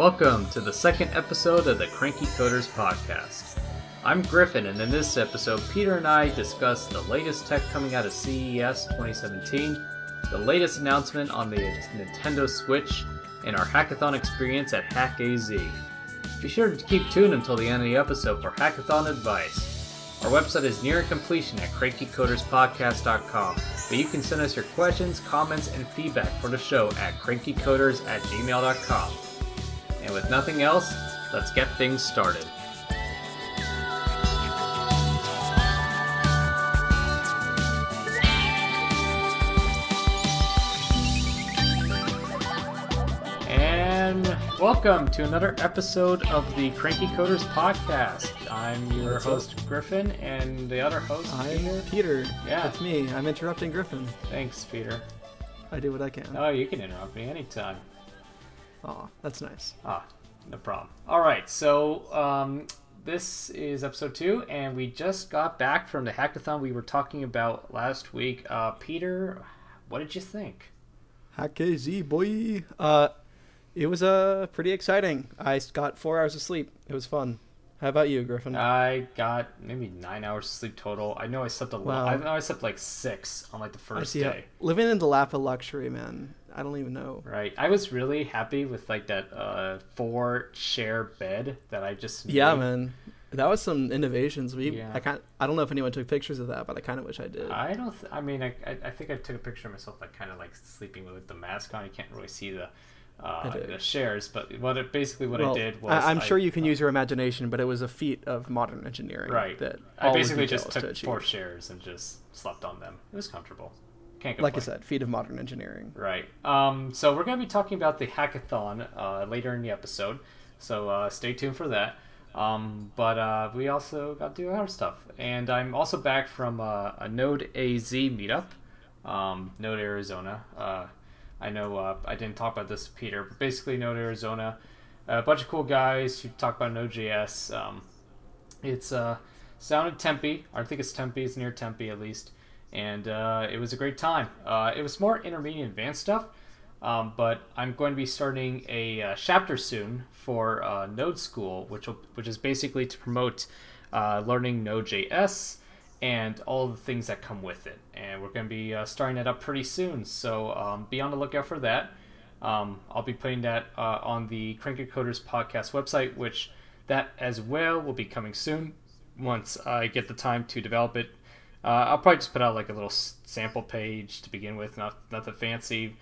Welcome to the second episode of the Cranky Coders podcast. I'm Griffin, and in this episode, Peter and I discuss the latest tech coming out of CES 2017, the latest announcement on the Nintendo Switch, and our hackathon experience at HackAZ. Be sure to keep tuned until the end of the episode for hackathon advice. Our website is nearing completion at crankycoderspodcast.com, but you can send us your questions, comments, and feedback for the show at crankycoders at gmail.com. And with nothing else, let's get things started. And welcome to another episode of the Cranky Coders podcast. I'm your What's host, Griffin, and the other host, I'm Peter. Peter. Yeah. it's me. I'm interrupting Griffin. Thanks, Peter. I do what I can. Oh, you can interrupt me anytime. Aw, that's nice. Ah, no problem. All right, so um, this is episode two, and we just got back from the hackathon we were talking about last week. Uh, Peter, what did you think? Hack AZ, boy. Uh, it was uh, pretty exciting. I got four hours of sleep. It was fun. How about you, Griffin? I got maybe nine hours of sleep total. I know I slept a lot. Wow. I know I slept like six on like the first see. day. living in the lap of luxury, man. I don't even know. Right. I was really happy with like that uh, four share bed that I just Yeah, man. That was some innovations. We, Yeah. I can't. I don't know if anyone took pictures of that, but I kind of wish I did. I don't. Th- I mean, I, I, I think I took a picture of myself, like kind of like sleeping with the mask on. You can't really see the uh, the shares, but what it basically what well, I did was I, am sure you can use your imagination, but it was a feat of modern engineering. right. That I basically just jealous to took four shares and just slept on them. It was comfortable. Can't complain. Like I said, feat of modern engineering. Right. Um, so we're going to be talking about the hackathon uh, later in the episode. So uh, stay tuned for that. Um, but uh, we also got to do our stuff, and I'm also back from uh, a Node AZ meetup, um, Node Arizona. Uh, I know uh, I didn't talk about this, Peter, but basically Node Arizona, a bunch of cool guys who talk about Node.js. Um, it's uh, sounded Tempe. I think it's Tempe. It's near Tempe at least, and uh, it was a great time. Uh, it was more intermediate advanced stuff, um, but I'm going to be starting a uh, chapter soon for uh, Node School, which will, which is basically to promote uh, learning Node.js and all the things that come with it. And we're going to be uh, starting that up pretty soon, so um, be on the lookout for that. Um, I'll be putting that on the Cranky Coders podcast website, which that as well will be coming soon once I get the time to develop it. Uh, I'll probably just put out like a little sample page to begin with, not nothing fancy.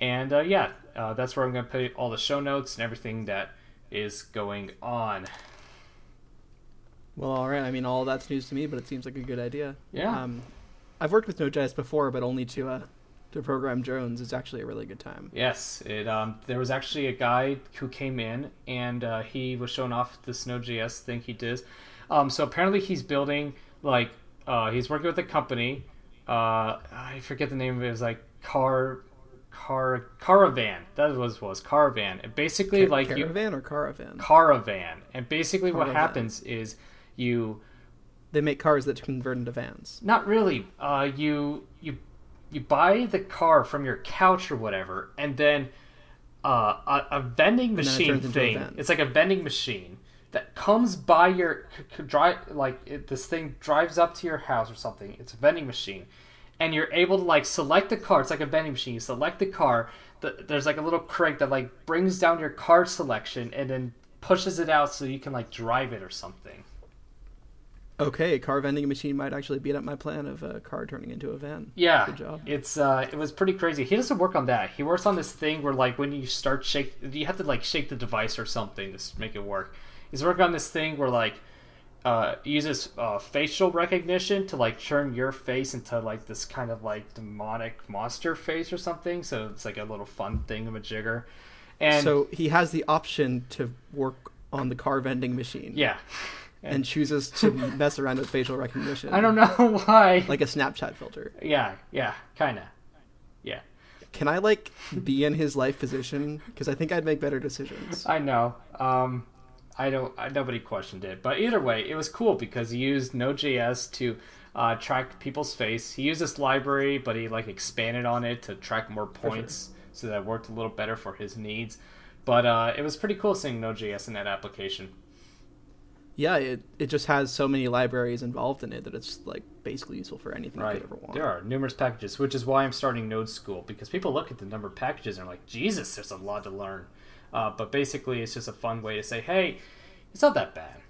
And uh, yeah, uh, that's where I'm going to put all the show notes and everything that is going on. Well, all right. I mean, all that's news to me, but it seems like a good idea. Yeah. Um, I've worked with Node.js before, but only to uh, to program drones. It's actually a really good time. Yes, it. Um, there was actually a guy who came in and uh, he was showing off this Node.js thing he did. Um, so apparently he's building like uh, he's working with a company. Uh, I forget the name of it. It was like car, car, Carvana. That was was Carvana. And basically, Ca- like you caravan or caravan? Carvana. And basically, what happens is you they make cars that convert into vans. not really. Uh, you you you buy the car from your couch or whatever, and then uh, a, a vending machine turns into a thing. It's like a vending machine that comes by your drive. Like it, this thing drives up to your house or something. It's a vending machine, and you're able to like select the car. It's like a vending machine. You select the car. The, there's like a little crank that like brings down your car selection and then pushes it out so you can like drive it or something. Okay, a car vending machine might actually beat up my plan of a car turning into a van. Yeah, Good job. it's uh, it was pretty crazy. He doesn't work on that. He works on this thing where like when you start shake, you have to like shake the device or something to make it work. He's working on this thing where like uh, he uses uh, facial recognition to like turn your face into like this kind of like demonic monster face or something. So it's like a little fun thing of a jigger. And so he has the option to work on the car vending machine. yeah, And chooses to mess around with facial recognition. I don't know why. Like a Snapchat filter. yeah, yeah, kind of. Yeah. Can I like be in his life position? Because I think I'd make better decisions. I know. Um, I don't. I, nobody questioned it, but either way, it was cool because he used Node.js to uh, track people's face. He used this library, but he like expanded on it to track more points, so that it worked a little better for his needs. But uh, it was pretty cool seeing Node.js in that application. Yeah, it, it just has so many libraries involved in it that it's like basically useful for anything Right. you could ever want. There are numerous packages, which is why I'm starting Node School because people look at the number of packages and are like, Jesus, there's a lot to learn. Uh, but basically, it's just a fun way to say, hey, it's not that bad.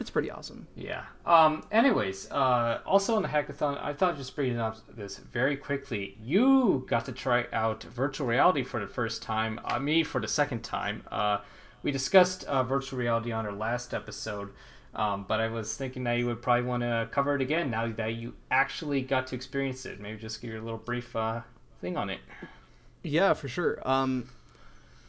It's pretty awesome. Yeah. Um. Anyways, uh, also on the hackathon, I thought just bringing up this very quickly. You got to try out virtual reality for the first time. Uh, me for the second time. Uh, we discussed uh, virtual reality on our last episode, um, but I was thinking that you would probably want to cover it again now that you actually got to experience it. Maybe just give you a little brief uh, thing on it. Yeah, for sure. Um,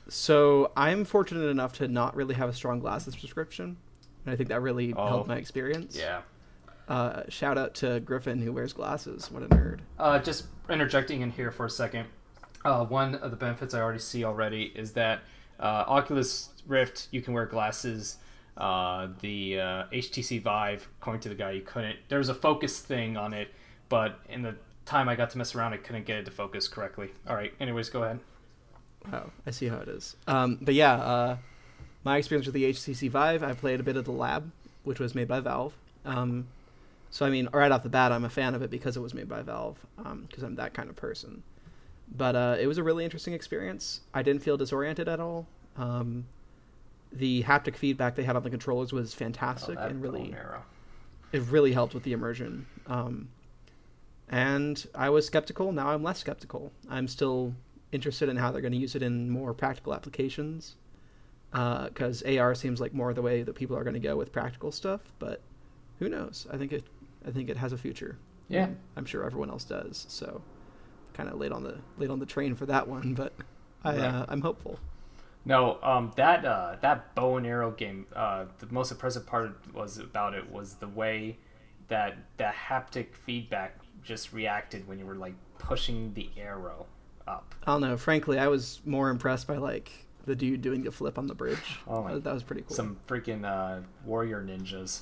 so I'm fortunate enough to not really have a strong glasses prescription, and I think that really Oh. helped my experience. Yeah. Uh, shout out to Griffin who wears glasses. What a nerd. Uh, just interjecting in here for a second. Uh, one of the benefits I already see already is that uh, Oculus Rift, you can wear glasses. Uh, the uh, HTC Vive, according to the guy, you couldn't. There was a focus thing on it, but in the time I got to mess around, I couldn't get it to focus correctly. All right. Anyways, go ahead. Oh, I see how it is. Um, but yeah, uh, my experience with the HTC Vive, I played a bit of the Lab, which was made by Valve. Um, so I mean, right off the bat, I'm a fan of it because it was made by Valve, because I'm that kind of person. But uh, it was a really interesting experience. I didn't feel disoriented at all. Um, the haptic feedback they had on the controllers was fantastic Oh, and really, it really helped with the immersion. Um, and I was skeptical. Now I'm less skeptical. I'm still interested in how they're going to use it in more practical applications. Because AR seems like more the way that people are going to go with practical stuff. But who knows? I think it. I think it has a future. Yeah. I'm sure everyone else does. So, kind of late on the late on the train for that one. But I Right. uh, I'm hopeful. No, um, that uh, that bow and arrow game. Uh, the most impressive part was about it was the way that the haptic feedback just reacted when you were like pushing the arrow up. I don't know. Frankly, I was more impressed by like the dude doing the flip on the bridge. Oh my- that, was pretty cool. Some freaking uh, warrior ninjas.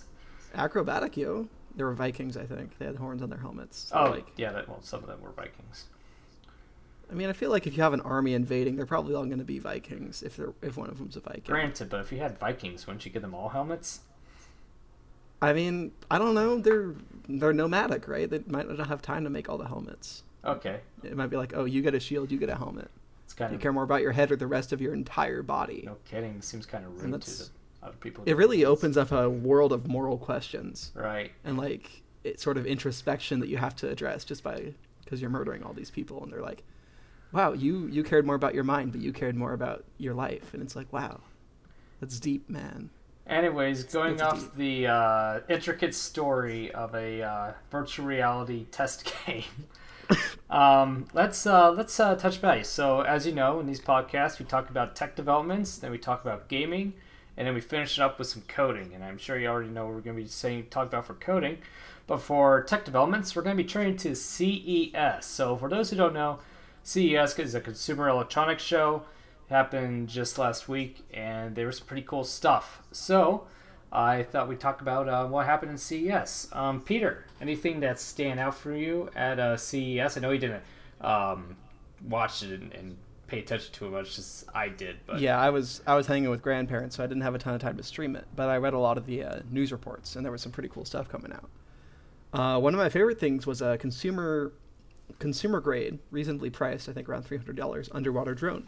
acrobatic yo they were vikings i think they had horns on their helmets Oh, like yeah. That, well, some of them were Vikings. i mean i feel like if you have an army invading they're probably all going to be vikings if they're if one of them's a viking Granted, but if you had Vikings, wouldn't you give them all helmets? i mean i don't know they're they're nomadic right they might not have time to make all the helmets Okay, it might be like oh you get a shield you get a helmet it's kind of. you of care more about your head or the rest of your entire body no kidding. Seems kind of rude to the other people. it really opens up a world of moral questions Right. and like it's sort of introspection that you have to address just by because you're murdering all these people and they're like wow you you cared more about your mind but you cared more about your life and it's like wow that's deep man Anyways, going off the uh, intricate story of a uh, virtual reality test game, um, let's uh, let's uh, touch base. So, as you know, in these podcasts, we talk about tech developments, then we talk about gaming, and then we finish it up with some coding. And I'm sure you already know what we're going to be saying talk about for coding, but for tech developments, we're going to be turning to CES. So, for those who don't know, CES is a consumer electronics show happened just last week, and there was some pretty cool stuff. So I thought we'd talk about uh, what happened in CES. Um, Peter, anything that stand out for you at uh, CES? I know you didn't um, watch it and, and pay attention to it much as I did, but yeah i was i was hanging with grandparents so i didn't have a ton of time to stream it but i read a lot of the uh, news reports and there was some pretty cool stuff coming out uh, one of my favorite things was a consumer consumer grade reasonably priced i think around $300 underwater drone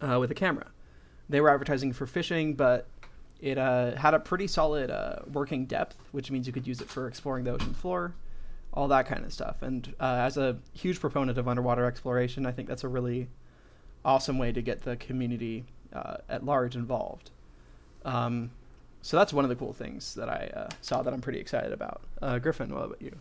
uh, with a camera they were advertising for fishing but it uh, had a pretty solid uh, working depth which means you could use it for exploring the ocean floor all that kind of stuff and uh, as a huge proponent of underwater exploration i think that's a really awesome way to get the community uh, at large involved. Um, so that's one of the cool things that I uh, saw that I'm pretty excited about. Uh, Griffin, what about you?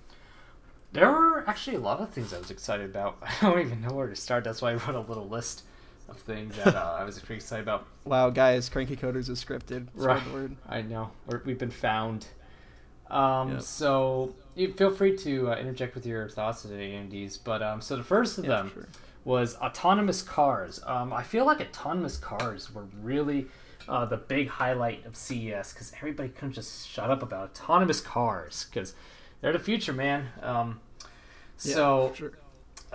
there were actually a lot of things I was excited about. I don't even know where to start. That's why I wrote a little list of things that uh, I was pretty excited about. Wow, guys, Cranky Coders is scripted. Right. word. I know. We're, we've been found. Um, Yep. So you feel free to uh, interject with your thoughts of these. But um, so the first of Yeah, them sure. was autonomous cars. Um, I feel like autonomous cars were really uh, the big highlight of CES because everybody couldn't just shut up about autonomous cars because they're the future, man. Um, so for sure.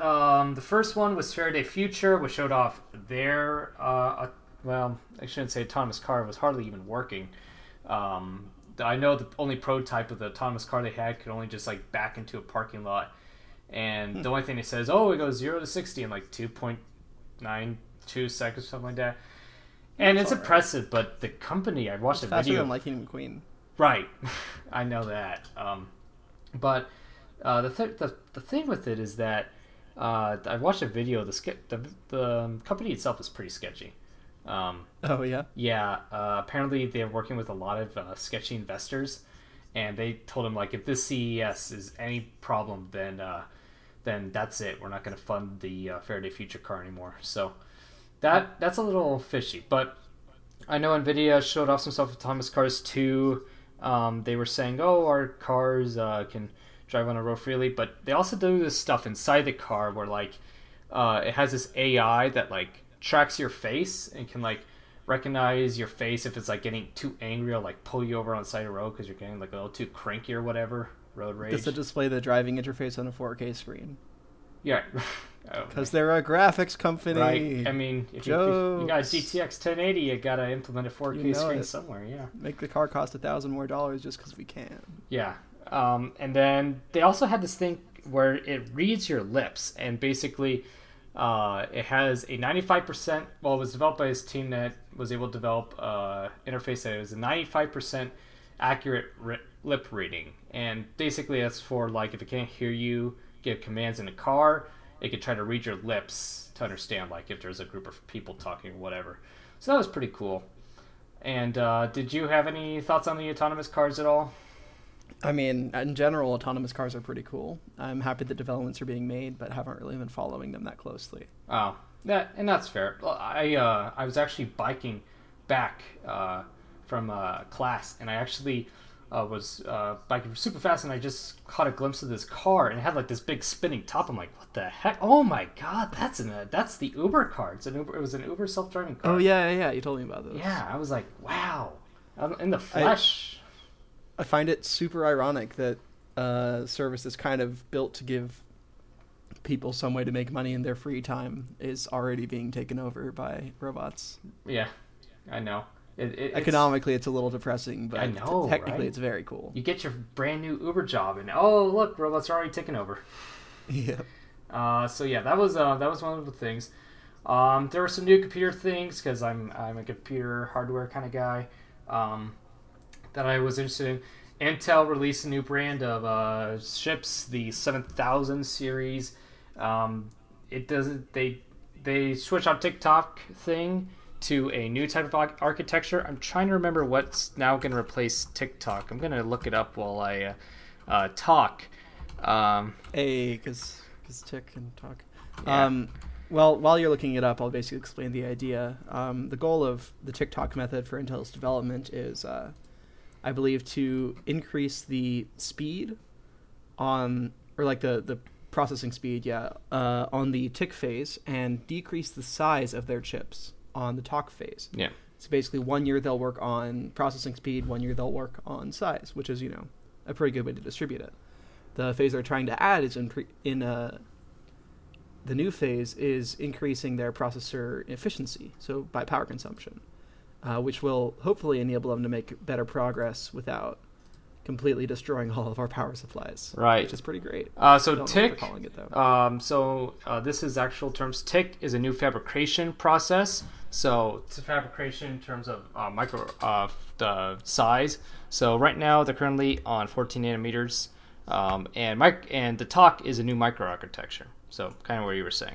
Um, the first one was Faraday Future, which showed off their uh, uh, well, I shouldn't say autonomous car was hardly even working. Um, I know the only prototype of the autonomous car they had could only just like back into a parking lot, and Hmm. the only thing it says, oh, it goes zero to sixty in like two point nine two seconds, or something like that. And it's alright. impressive, but the company I watched It's a faster video. than Lightning McQueen. Right, I know that. Um, but uh, the, th- the the thing with it is that uh, I watched a video. The ske- the the company itself is pretty sketchy. Um, Oh yeah. yeah, uh, apparently they're working with a lot of uh, sketchy investors, and they told him like if this CES is any problem, then uh, then that's it. We're not going to fund the uh, Faraday Future car anymore. So that that's a little fishy. But I know Nvidia showed off some stuff with autonomous cars too. Um, they were saying, oh, our cars uh, can drive on a road freely, but they also do this stuff inside the car where like uh, it has this AI that like tracks your face and can like recognize your face if it's like getting too angry or like pull you over on the side of the road because you're getting like a little too cranky or whatever. Road rage. Just to display the driving interface on a 4K screen. yeah. Oh, Because they're a graphics company. right. I mean, if you, if you got a. GTX 1080, you gotta implement a 4K You know screen it. somewhere. Yeah. Make the car cost a thousand more dollars just because we can. Yeah. Um, and then they also had this thing where it reads your lips, and basically, uh, it has a 95%. Well, it was developed by this team that was able to develop uh, interface that was a 95% accurate ri- lip reading, and basically that's for like if it can't hear you give commands in a car, it could try to read your lips to understand like if there's a group of people talking or whatever. So that was pretty cool. And uh, did you have any thoughts on the autonomous cars at all? I mean, in general, autonomous cars are pretty cool. I'm happy that developments are being made, but haven't really been following them that closely. Oh, that and that's fair. I uh, I was actually biking back uh, from uh, class, and I actually uh, was uh, biking super fast, and I just caught a glimpse of this car, and it had like this big spinning top. I'm like, what the heck? Oh my god, that's an uh, that's the Uber car. It's an Uber. It was an Uber self driving car. Oh yeah, yeah, yeah. You told me about this. yeah. I was like, wow, in the flesh. I find it super ironic that uh, service is kind of built to give people some way to make money in their free time is already being taken over by robots. yeah, I know. It, it, Economically, it's a little depressing, but I know, technically, right? it's very cool. you get your brand new Uber job, and oh look, robots are already taking over. yeah. Uh, so yeah, that was uh, that was one of the things. Um, there were some new computer things because I'm I'm a computer hardware kind of guy um, that I was interested in. Intel released a new brand of uh, chips, the seven thousand series. Um, it doesn't they they switch on tick-tock thing to a new type of architecture. I'm trying to remember what's now going to replace tick-tock. I'm going to look it up while I uh, uh, talk. Um, A, because Tick can talk. Yeah. Um, well, while you're looking it up, I'll basically explain the idea. Um, the goal of the tick-tock method for Intel's development is, uh, I believe, to increase the speed on, or like the, the processing speed, yeah, uh, on the tick phase and decrease the size of their chips on the talk phase. yeah. So basically, one year they'll work on processing speed, one year they'll work on size, which is you know a pretty good way to distribute it. The phase they're trying to add is in pre- in uh, the new phase is increasing their processor efficiency, so by power consumption, uh, which will hopefully enable them to make better progress without completely destroying all of our power supplies. Right. which is pretty great. Uh, so I don't know what they're tick. calling it though. Um, so uh, this is actual terms. Tick is a new fabrication process. So it's a fabrication in terms of uh, micro uh, the size. So right now they're currently on 14 nanometers, um, and mic- and the talk is a new microarchitecture. So kind of what you were saying.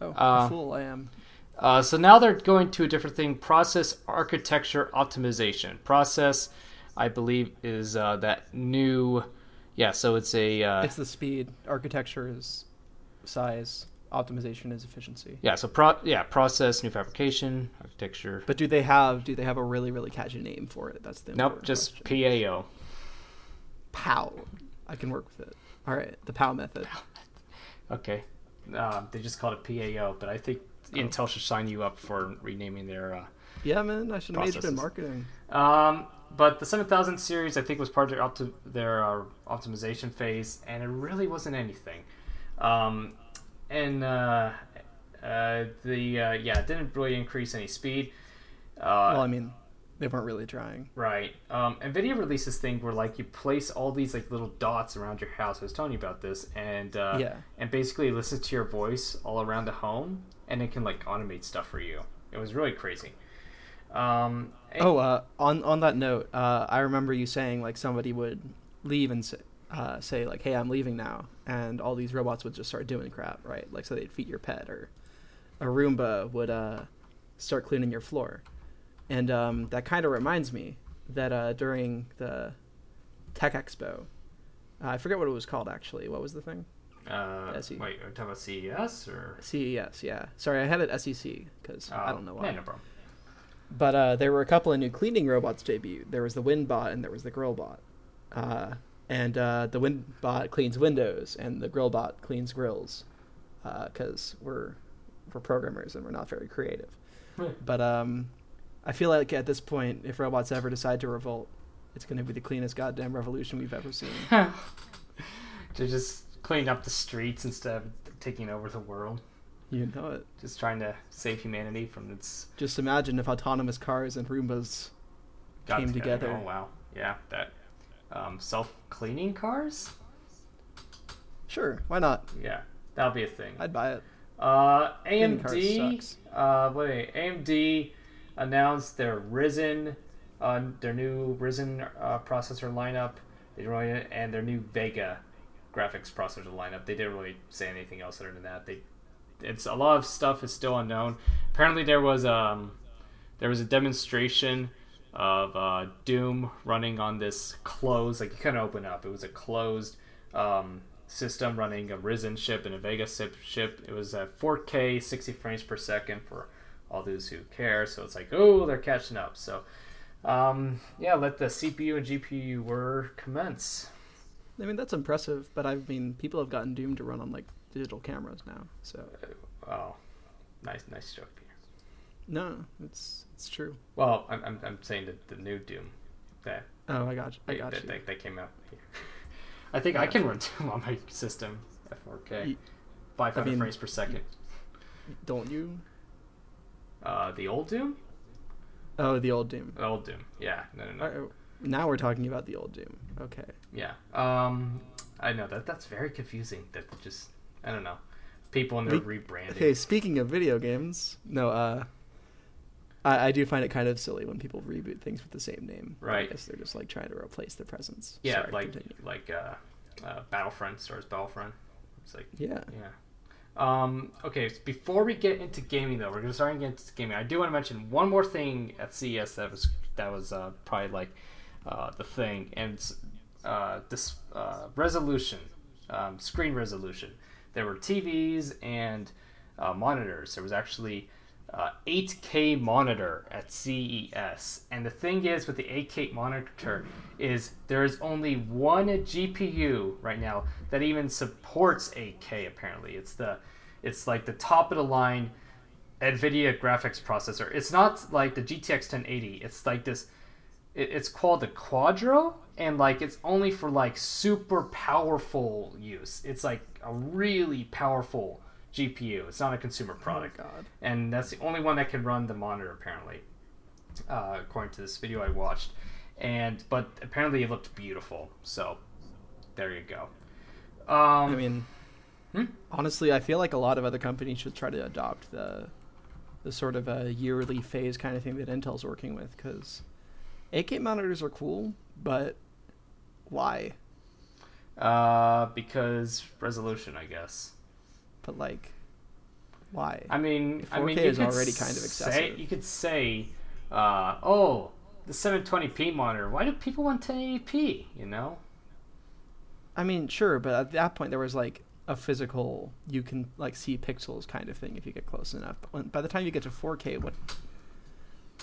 oh, uh, a fool I am. Uh, so now they're going to a different thing: process architecture optimization. Process, I believe, is uh, that new. Yeah, so it's a uh, It's the speed. Architecture is size. Optimization is efficiency. Yeah, so pro yeah, process, new fabrication, architecture. But do they have do they have a really really catchy name for it? That's the nope, just question. PAO. POW. I can work with it. All right, the POW method. Okay, um, they just called it PAO, but I think Intel should sign you up for renaming their. Uh, Yeah, man, I should have majored in marketing. um, but the 7000 series, I think, was part of their, opti- their uh, optimization phase, and it really wasn't anything. Um, and uh, uh, the uh, yeah, it didn't really increase any speed. Uh, well, I mean, they weren't really trying. Right. Um, Nvidia released this thing where like you place all these like little dots around your house. I was telling you about this, and uh, Yeah. and basically listens to your voice all around the home, and it can like automate stuff for you. It was really crazy. Um, and- Oh, uh, on on that note, uh, I remember you saying like somebody would leave and say, uh, say like, "Hey, I'm leaving now," and all these robots would just start doing crap, right? Like, so they'd feed your pet, or a Roomba would uh, start cleaning your floor, and um, that kind of reminds me that uh, during the Tech Expo, uh, I forget what it was called actually. What was the thing? uh, SE. wait, are you talking about CES or? CES, yeah. Sorry, I had it SEC because I Uh, don't know why. Yeah, no problem. But uh, there were a couple of new cleaning robots debuted. There was the Winbot and there was the Grillbot. Uh, and uh, the Winbot cleans windows and the Grillbot cleans grills because we're we're programmers and we're not very creative. But um, I feel like at this point, if robots ever decide to revolt, it's going to be the cleanest goddamn revolution we've ever seen. to just clean up the streets instead of taking over the world. You know it. Just trying to save humanity from its Just imagine if autonomous cars and Roombas got Came together. Oh wow, yeah, that um, self-cleaning cars. Sure, why not? Yeah, that'll be a thing. I'd buy it. Uh, Cleaning cars AMD. sucks. Uh, wait, AMD announced their Ryzen, uh, their new Ryzen uh, processor lineup. They and their new Vega graphics processor lineup. They didn't really say anything else other than that. They, it's a lot of stuff is still unknown. Apparently, there was um, there was a demonstration of uh, Doom running on this closed, like you couldn't open up. It was a closed um, system running a Ryzen chip and a Vega chip. It was at 4K, 60 frames per second for all those who care. So it's like, oh, they're catching up. So um, yeah, let the CPU and GPU war commence. I mean, that's impressive, but I mean, people have gotten Doom to run on like digital cameras now. So Oh, nice, nice joke, Peter. no, it's it's true. Well, I'm, I'm, I'm saying that the new Doom that Oh, I got you. I got that, you. that, that came out. I think I can run Doom on my system at 4K, Ye- 500 I mean, frames per second. Don't you? Uh, the old Doom, Oh, the old Doom. the old Doom. Yeah, no, no, no. Uh, now we're talking about the old Doom. Okay. Yeah. Um, I know that that's very confusing. That just I don't know. People and their We- rebranding. Okay, speaking of video games, no, uh, I, I do find it kind of silly when people reboot things with the same name. Right. I Right. guess they're just like trying to replace the presence. yeah, Sorry, like continue. like uh, uh, Battlefront, Star Wars Battlefront. It's like Yeah. yeah. Um, okay, so before we get into gaming though, we're gonna start getting into gaming. I do want to mention one more thing at CES that was that was uh, probably like uh, the thing, and uh, this uh, resolution, um, screen resolution. There were TVs and uh, monitors. There was actually uh, 8K monitor at CES, and the thing is with the 8K monitor is there is only one GPU right now that even supports 8K. Apparently, it's the it's like the top of the line NVIDIA graphics processor. It's not like the GTX 1080. It's like this. It, it's called the Quadro, and like it's only for like super powerful use. It's like a really powerful GPU. It's not a consumer product, Oh, God. and that's the only one that can run the monitor apparently, uh, according to this video I watched. And but apparently it looked beautiful. So there you go. Um, I mean, Hmm? honestly, I feel like a lot of other companies should try to adopt the the sort of a yearly phase kind of thing that Intel's working with because 8K monitors are cool, but why? uh, because resolution, I guess. But like, why? I mean, 4K mean, you is already kind of Say, excessive. you could say, uh, "Oh, the 720p monitor. Why do people want 1080p?" You know? I mean, sure, but at that point there was like a physical you can like see pixels kind of thing if you get close enough. But when, by the time you get to 4K, what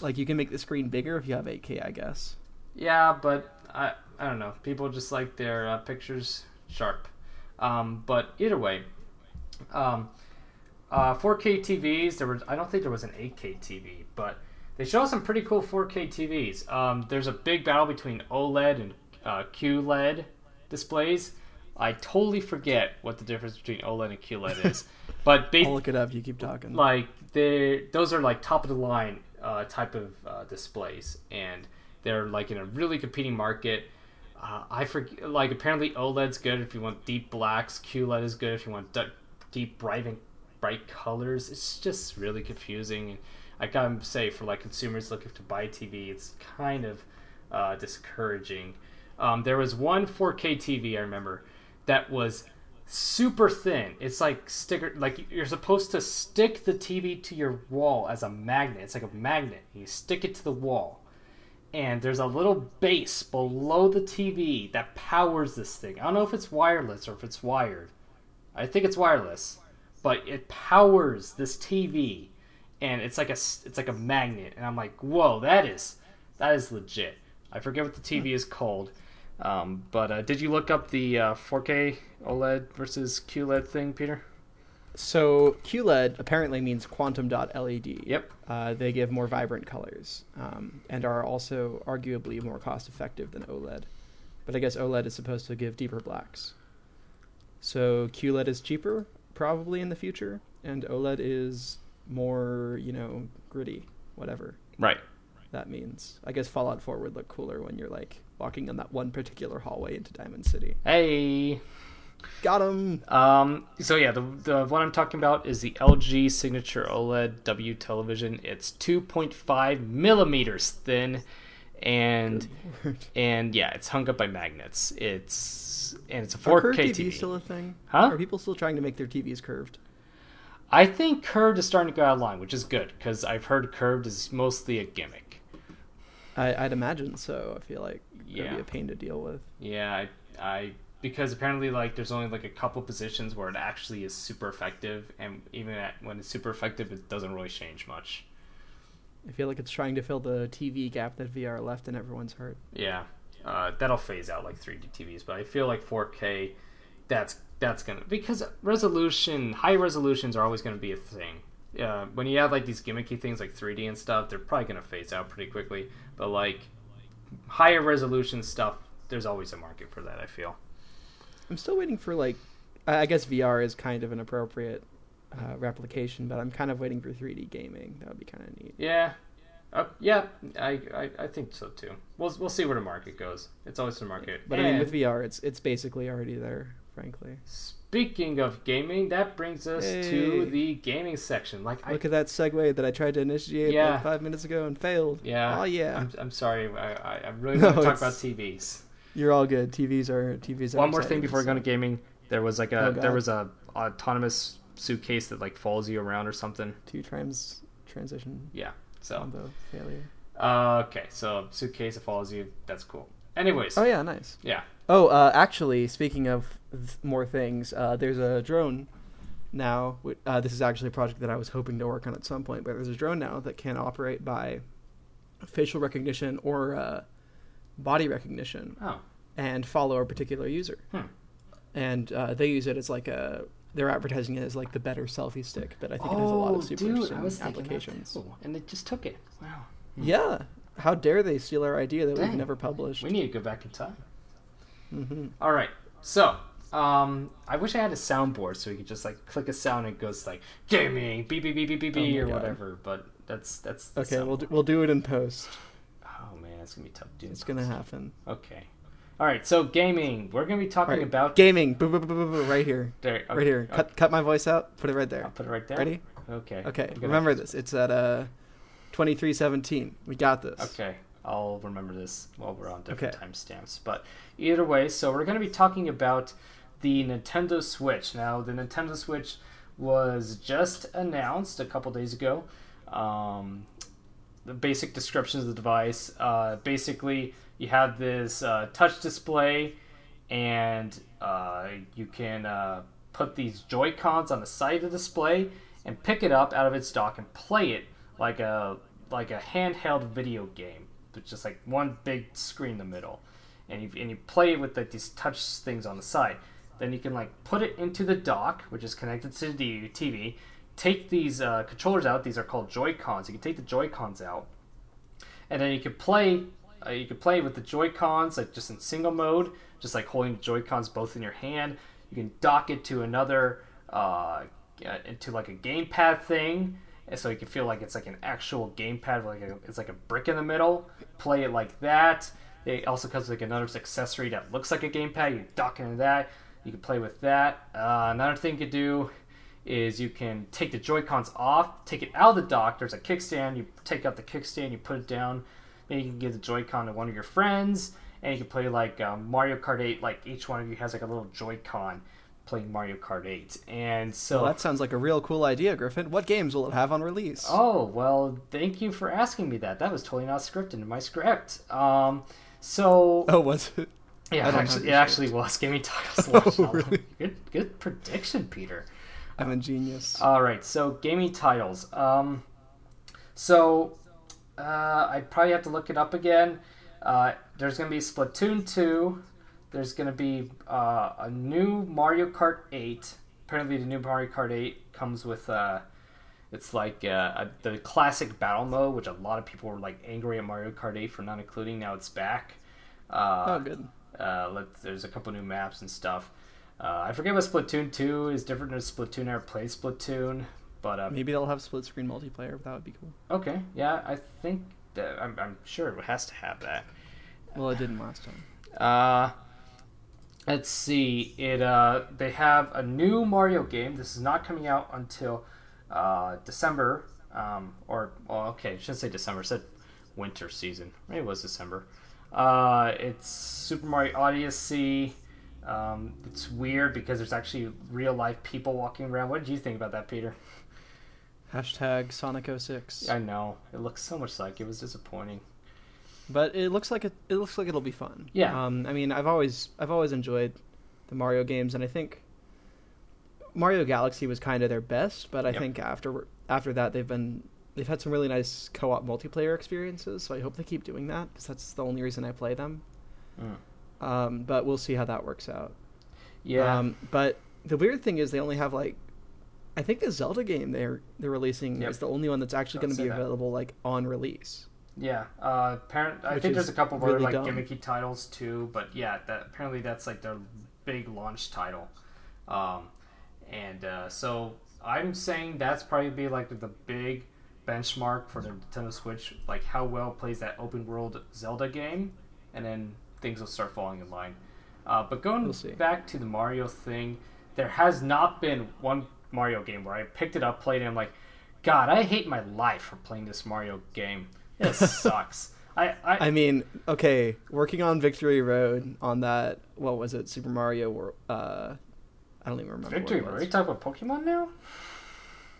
like you can make the screen bigger if you have 8K, I guess. Yeah, but I I don't know. People just like their uh, pictures sharp. Um, but either way, um, uh, 4K TVs. There was I don't think there was an 8K TV, but they show some pretty cool 4K TVs. Um, there's a big battle between OLED and uh, QLED displays. I totally forget what the difference between OLED and QLED is. But ba- I'll look it up. You keep talking. like they those are like top of the line uh, type of uh, displays, and they're like in a really competing market. Uh, I forget like apparently OLED's good if you want deep blacks. QLED is good if you want d- deep bright bright colors. It's just really confusing. And I gotta say, for like consumers looking to buy TV, it's kind of uh, discouraging. Um, there was one 4K TV I remember that was super thin. It's like sticker like you're supposed to stick the TV to your wall as a magnet. It's like a magnet. You stick it to the wall. And there's a little base below the TV that powers this thing. I don't know if it's wireless or if it's wired. I think it's wireless, but it powers this TV and it's like a it's like a magnet and I'm like, "Whoa, that is that is legit." I forget what the TV is called. Um, but uh, did you look up the uh, 4K OLED versus QLED thing, Peter? So QLED apparently means quantum dot LED. Yep. Uh, they give more vibrant colors um, and are also arguably more cost effective than OLED. But I guess OLED is supposed to give deeper blacks. So QLED is cheaper, probably in the future, and OLED is more, you know, gritty, whatever Right. that means. I guess Fallout 4 would look cooler when you're like walking on that one particular hallway into Diamond City. Hey. Got him. Um, so yeah, the the one I'm talking about is the LG Signature OLED W television. It's 2.5 millimeters thin, and and yeah, it's hung up by magnets. It's and it's a 4K Are curved TV. TVs still a thing? Huh? Are people still trying to make their TVs curved? I think curved is starting to go out of line, which is good because I've heard curved is mostly a gimmick. I, I'd imagine so. I feel like it'd Yeah. be a pain to deal with. Yeah, I, I because apparently like there's only like a couple positions where it actually is super effective, and even at, when it's super effective, it doesn't really change much. I feel like it's trying to fill the TV gap that VR left in everyone's heart. Yeah, uh, that'll phase out like 3D TVs, but I feel like 4K, that's that's gonna because resolution, high resolutions are always gonna be a thing. Uh, when you have like these gimmicky things like 3D and stuff, they're probably gonna phase out pretty quickly. But like higher resolution stuff, there's always a market for that. I feel. I'm still waiting for like, I I guess VR is kind of an appropriate uh, replication, but I'm kind of waiting for 3D gaming. That would be kind of neat. Yeah. Uh, yeah, I, I, I think so too. We'll, we'll see where the market goes. It's always the market. But I mean, with VR, it's it's basically already there, frankly. speaking of gaming, that brings us Hey. to the gaming section. Like I, Look at that segue that I tried to initiate Yeah. like five minutes ago and failed. yeah, Oh yeah. I'm, I'm sorry. I, I, I really No, want to talk about TVs. You're all good. TVs are TVs. Are One more exciting, thing before we so- go to gaming. There was like a Oh, there was a autonomous suitcase that like follows you around or something. two trans transition Yeah. So combo failure. uh, okay, so suitcase that follows you. That's cool. Anyways, Oh yeah, nice. yeah. Oh, uh, actually, speaking of th- more things, uh, there's a drone now. Uh, this is actually a project that I was hoping to work on at some point, but there's a drone now that can operate by facial recognition or uh, body recognition Oh, and follow a particular user. Hmm. And uh, they use it as like a. They're advertising it as like the better selfie stick, but I think it has a lot of super Oh, dude, interesting I was thinking applications. That too. and they just took it. Wow. Yeah. How dare they steal our idea that we've never published? We need to go back in time. hmm All right. So, um, I wish I had a soundboard so we could just like click a sound and it goes like gaming, beep beep beep beep beep Oh beep my or God. whatever. But that's that's the Okay, we'll do, we'll do it in post. Oh man, it's gonna be tough to do. It's gonna happen. Okay. All right. So gaming. We're gonna be talking Right. about Gaming. Boo, boo, boo, boo, boo, right here. there. okay, Right here. okay, Cut cut my voice out. Put it right I'll there. put it right there. Ready? Okay. Okay. Remember this. It's at uh, twenty three seventeen. We got this. Okay, I'll remember this while we're on different Okay. timestamps. But either way, so we're going to be talking about the Nintendo Switch. Now, the Nintendo Switch was just announced a couple days ago. Um, the basic description of the device uh, basically, you have this uh, touch display, and uh, you can uh, put these Joy Cons on the side of the display and pick it up out of its dock and play it like a like a handheld video game, but just like one big screen in the middle, and you and you play it with like these touch things on the side. Then you can like put it into the dock, which is connected to the TV. Take these uh, controllers out. These are called Joy Cons. You can take the Joy Cons out, and then you can play. Uh, you can play with the Joy Cons like just in single mode, just like holding the Joy Cons both in your hand. You can dock it to another uh, uh, into like a gamepad thing, and so you can feel like it's like an actual gamepad, like a, it's like a brick in the middle. Play it like that. It also comes with like another accessory that looks like a gamepad. You dock into that. You can play with that. Uh, another thing you can do is you can take the Joy Cons off, take it out of the dock. There's a kickstand. You take out the kickstand, you put it down. Maybe you can give the Joy-Con to one of your friends, and you can play like um, Mario Kart 8. Like each one of you has like a little Joy-Con playing Mario Kart 8. And so Well, that sounds like a real cool idea, Griffin. What games will it have on release? Oh, well, thank you for asking me that. That was totally not scripted in my script. Um, so Oh, was it? yeah, it actually, it actually was. Gaming titles. launch Oh, really? Good, good prediction, Peter. I'm a genius. All right, so gaming titles. Um, so uh, I probably have to look it up again. Uh, there's going to be Splatoon 2. There's going to be uh, a new Mario Kart 8. Apparently, the new Mario Kart 8 comes with uh, it's like uh, a, the classic battle mode, which a lot of people were like angry at Mario Kart 8 for not including. Now it's back. Uh, oh, good. uh, let, there's a couple new maps and stuff. Uh, I forget what Splatoon 2 is different than Splatoon. I played Splatoon, but uh, Maybe they'll have split screen multiplayer. but That would be cool. okay, yeah, I think that, I'm, I'm sure it has to have that. Well, it didn't last time. Uh, let's see. It uh, they have a new Mario game. This is not coming out until uh, December. Um, or well, okay, I should say December. It said winter season. Maybe it was December. Uh, it's Super Mario Odyssey. Um, it's weird because there's actually real life people walking around. What did you think about that, Peter? Hashtag Sonic 06. I know it looks so much like it was disappointing. But it looks like it. It looks like it'll be fun. Yeah. Um. I mean, I've always I've always enjoyed the Mario games, and I think Mario Galaxy was kind of their best. But I Yep. think after after that, they've been they've had some really nice co-op multiplayer experiences. So I hope they keep doing that because that's the only reason I play them. Mm. Um. But we'll see how that works out. Yeah. Um. But the weird thing is they only have like. I think the Zelda game they're they're releasing Yep. is the only one that's actually going to be say that. available like on release. Yeah, uh, apparent. I Which think there's a couple of other like dumb. gimmicky titles too, but yeah, that apparently that's like their big launch title, um, and uh, so I'm saying that's probably be like the big benchmark for the Nintendo Switch, like how well plays that open world Zelda game, and then things will start falling in line. Uh, but going We'll back to the Mario thing, there has not been one Mario game where I picked it up, played it, and I'm like, God, I hate my life for playing this Mario game. This sucks. I, I, I mean, okay, working on Victory Road on that. What was it? Super Mario. Uh, I don't even remember. Victory Road. Are you talking about Pokemon now?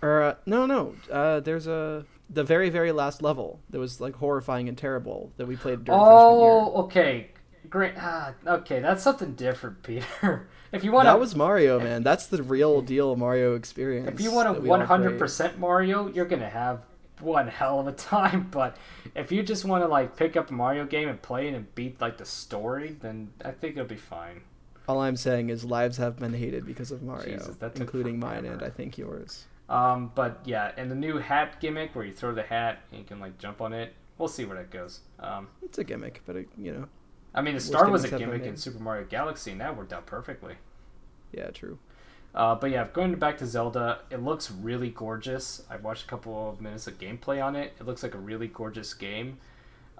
Or uh, no, no. Uh, there's a the very very last level that was like horrifying and terrible that we played during Oh, okay. Great. Ah, okay, that's something different, Peter. If you want. That was Mario, man. That's the real deal Mario experience. if you want a 100% Mario, you're gonna have one hell of a time. But if you just want to like pick up a Mario game and play it and beat like the story, then I think it'll be fine. All I'm saying is lives have been hated because of Mario, Jesus, including mine and I think yours. Um, but yeah, and the new hat gimmick where you throw the hat and you can like jump on it. We'll see where that goes. Um, It's a gimmick, but it, you know, I mean, the star was a gimmicks have been gimmick in. Super Mario Galaxy, and that worked out perfectly. Yeah, true. Uh, but yeah, going back to Zelda, it looks really gorgeous. I've watched a couple of minutes of gameplay on it. It looks like a really gorgeous game.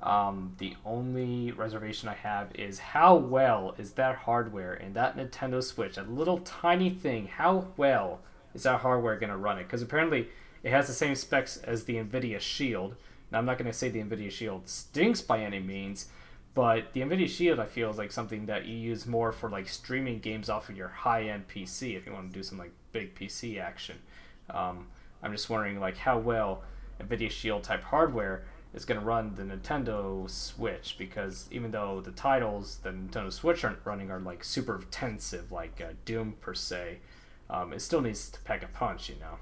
Um, the only reservation I have is how well is that hardware in that Nintendo Switch, a little tiny thing, how well is that hardware going to run it? Because apparently it has the same specs as the NVIDIA Shield. Now, I'm not going to say the NVIDIA Shield stinks by any means, but the NVIDIA Shield I feel is like something that you use more for like streaming games off of your high-end PC if you want to do some like big PC action. Um, I'm just wondering like how well NVIDIA Shield type hardware is going to run the Nintendo Switch because even though the titles the Nintendo Switch aren't running are like super intensive like uh, Doom per se, um, it still needs to pack a punch, you know.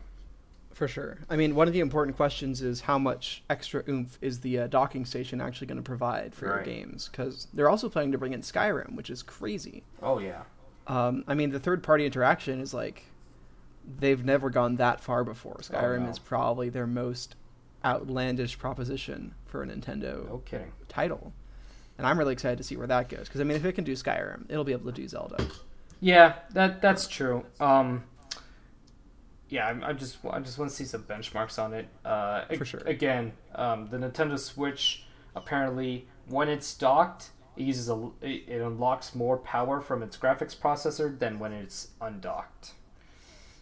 For sure. I mean, one of the important questions is how much extra oomph is the uh, docking station actually going to provide for Right. your games? Because they're also planning to bring in Skyrim, which is crazy. Oh yeah. Um, I mean, the third party interaction is like they've never gone that far before. Skyrim Oh, no. is probably their most outlandish proposition for a Nintendo No title. And I'm really excited to see where that goes. Because, I mean, if it can do Skyrim, it'll be able to do Zelda. Yeah, that that's true. Um, yeah, I, I just I just want to see some benchmarks on it. Uh, For sure. Again, um, the Nintendo Switch apparently when it's docked, it uses a it, unlocks more power from its graphics processor than when it's undocked.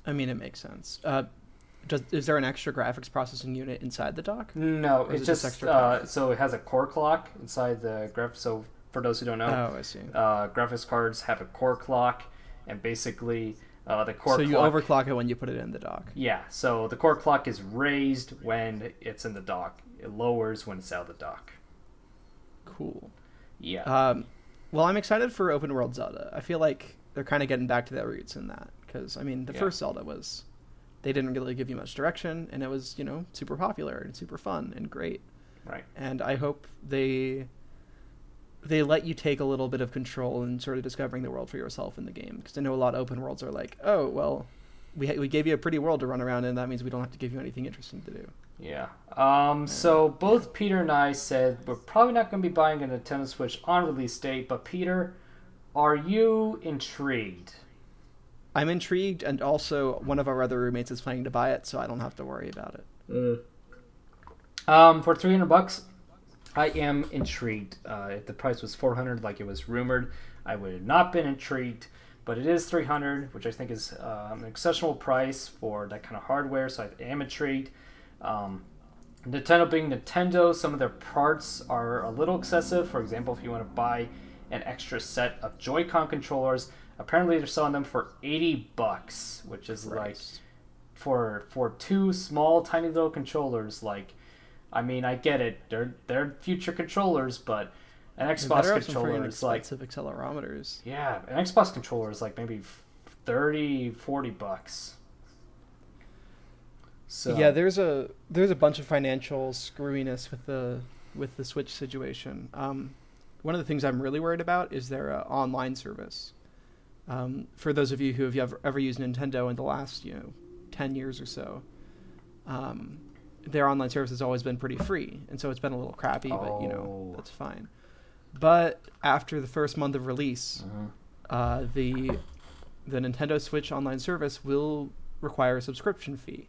I mean, it makes sense. Uh, does, is there an extra graphics processing unit inside the dock? No, is it just, just extra uh, so it has a core clock inside the graph. So for those who don't know, Oh, I see. uh, graphics cards have a core clock, and basically uh, the core So you clock. overclock it when you put it in the dock. Yeah, so the core clock is raised when it's in the dock. It lowers when it's out of the dock. Cool. Yeah. Um, well, I'm excited for open world Zelda. I feel like they're kind of getting back to their roots in that because I mean, the Yeah. first Zelda was they didn't really give you much direction, and it was you know super popular and super fun and great. right. And I hope they they let you take a little bit of control in sort of discovering the world for yourself in the game because I know a lot of open worlds are like, oh well, we ha- we gave you a pretty world to run around in. That means we don't have to give you anything interesting to do. Yeah. Um, so both Peter and I said we're probably not going to be buying a Nintendo Switch on release date, but Peter, are you intrigued? I'm intrigued, and also one of our other roommates is planning to buy it, so I don't have to worry about it. Um, for 300 bucks, I am intrigued. Uh, if the price was 400 like it was rumored, I would have not been intrigued. But it is 300, which I think is um, an exceptional price for that kind of hardware. So I am intrigued. Um, Nintendo being Nintendo, some of their parts are a little excessive. For example, if you want to buy an extra set of Joy-Con controllers, apparently they're selling them for 80 bucks, which is like for for two small tiny little controllers like I mean I get it they're they're future controllers but an Xbox better have some controller is like accelerometers. yeah an Xbox controller is like maybe 30 40 bucks so Yeah, there's a there's a bunch of financial screwiness with the with the Switch situation. Um, one of the things I'm really worried about is their uh, online service. Um, for those of you who have ever, ever used Nintendo in the last you know ten years or so, um, their online service has always been pretty free, and so it's been a little crappy, but you know Oh. that's fine. But after the first month of release, Mhm. uh, the the Nintendo Switch online service will require a subscription fee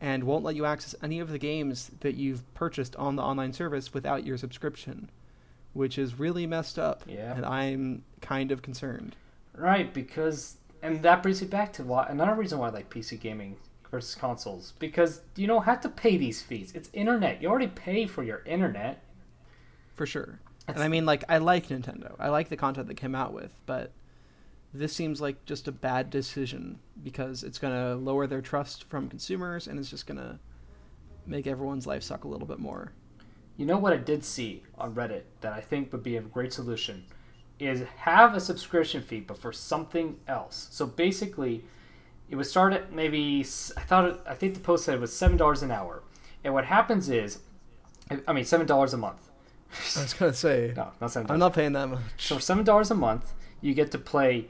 and won't let you access any of the games that you've purchased on the online service without your subscription, which is really messed up. Yeah. And I'm kind of concerned. right because and that brings me back to why another reason why I like PC gaming versus consoles because you don't have to pay these fees it's internet you already pay for your internet For sure. That's- And I mean like I like Nintendo. I like the content they came out with, but this seems like just a bad decision because it's going to lower their trust from consumers and it's just going to make everyone's life suck a little bit more. You know what I did see on Reddit that I think would be a great solution is have a subscription fee, but for something else. So basically, it would start at maybe I thought it, I think the post said it was seven dollars an hour, and what happens is, I- mean seven dollars a month. I was to say No, not seven. I'm not paying that much. So for seven dollars a month, you get to play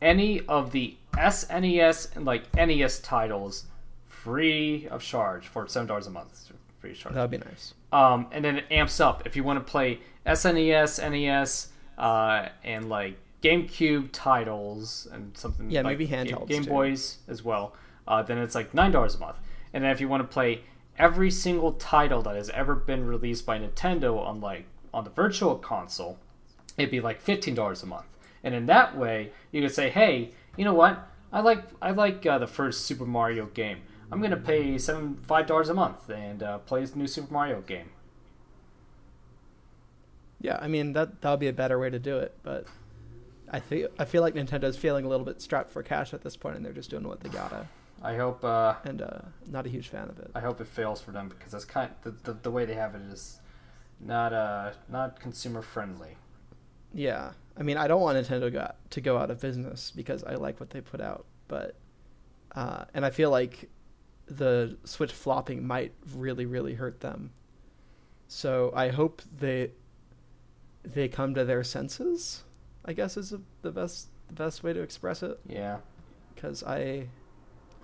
any of the SNES and like NES titles free of charge for seven dollars a month. Free of charge. That would be nice. Um, and then it amps up if you want to play SNES, NES, uh, and like GameCube titles and something. Yeah, like maybe Game- handhelds, Game too. Boys as well. Uh, then it's like nine dollars a month. And then if you want to play every single title that has ever been released by Nintendo on like on the Virtual Console, it'd be like fifteen dollars a month. And in that way, you could say, hey, you know what? I like I like uh, the first Super Mario game. I'm gonna pay seven five dollars a month and uh, play the new Super Mario game. Yeah, I mean that that would be a better way to do it, but I feel I feel like Nintendo's feeling a little bit strapped for cash at this point, and they're just doing what they gotta. I hope uh, And uh, not a huge fan of it. I hope it fails for them because that's kind the, the, the way they have it is not uh not consumer friendly. Yeah, I mean I don't want Nintendo go, to go out of business because I like what they put out, but uh, and I feel like the Switch flopping might really really hurt them. So I hope they they come to their senses. I guess is the best the best way to express it. Yeah. because I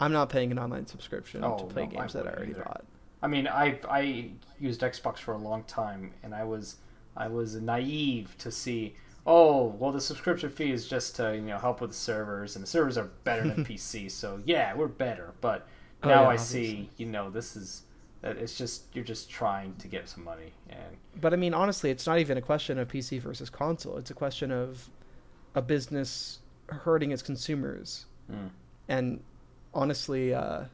I'm not paying an online subscription to Oh, play no, I games that I already either. bought. I mean, I I used Xbox for a long time, and I was I was naive to see. Oh, well, the subscription fee is just to you know help with the servers, and the servers are better than PC. So yeah, we're better. But Oh, now yeah, I obviously. see. You know, this is it's just you're just trying to get some money, and But I mean, honestly, it's not even a question of PC versus console. It's a question of a business hurting its consumers. Mm. And honestly, uh,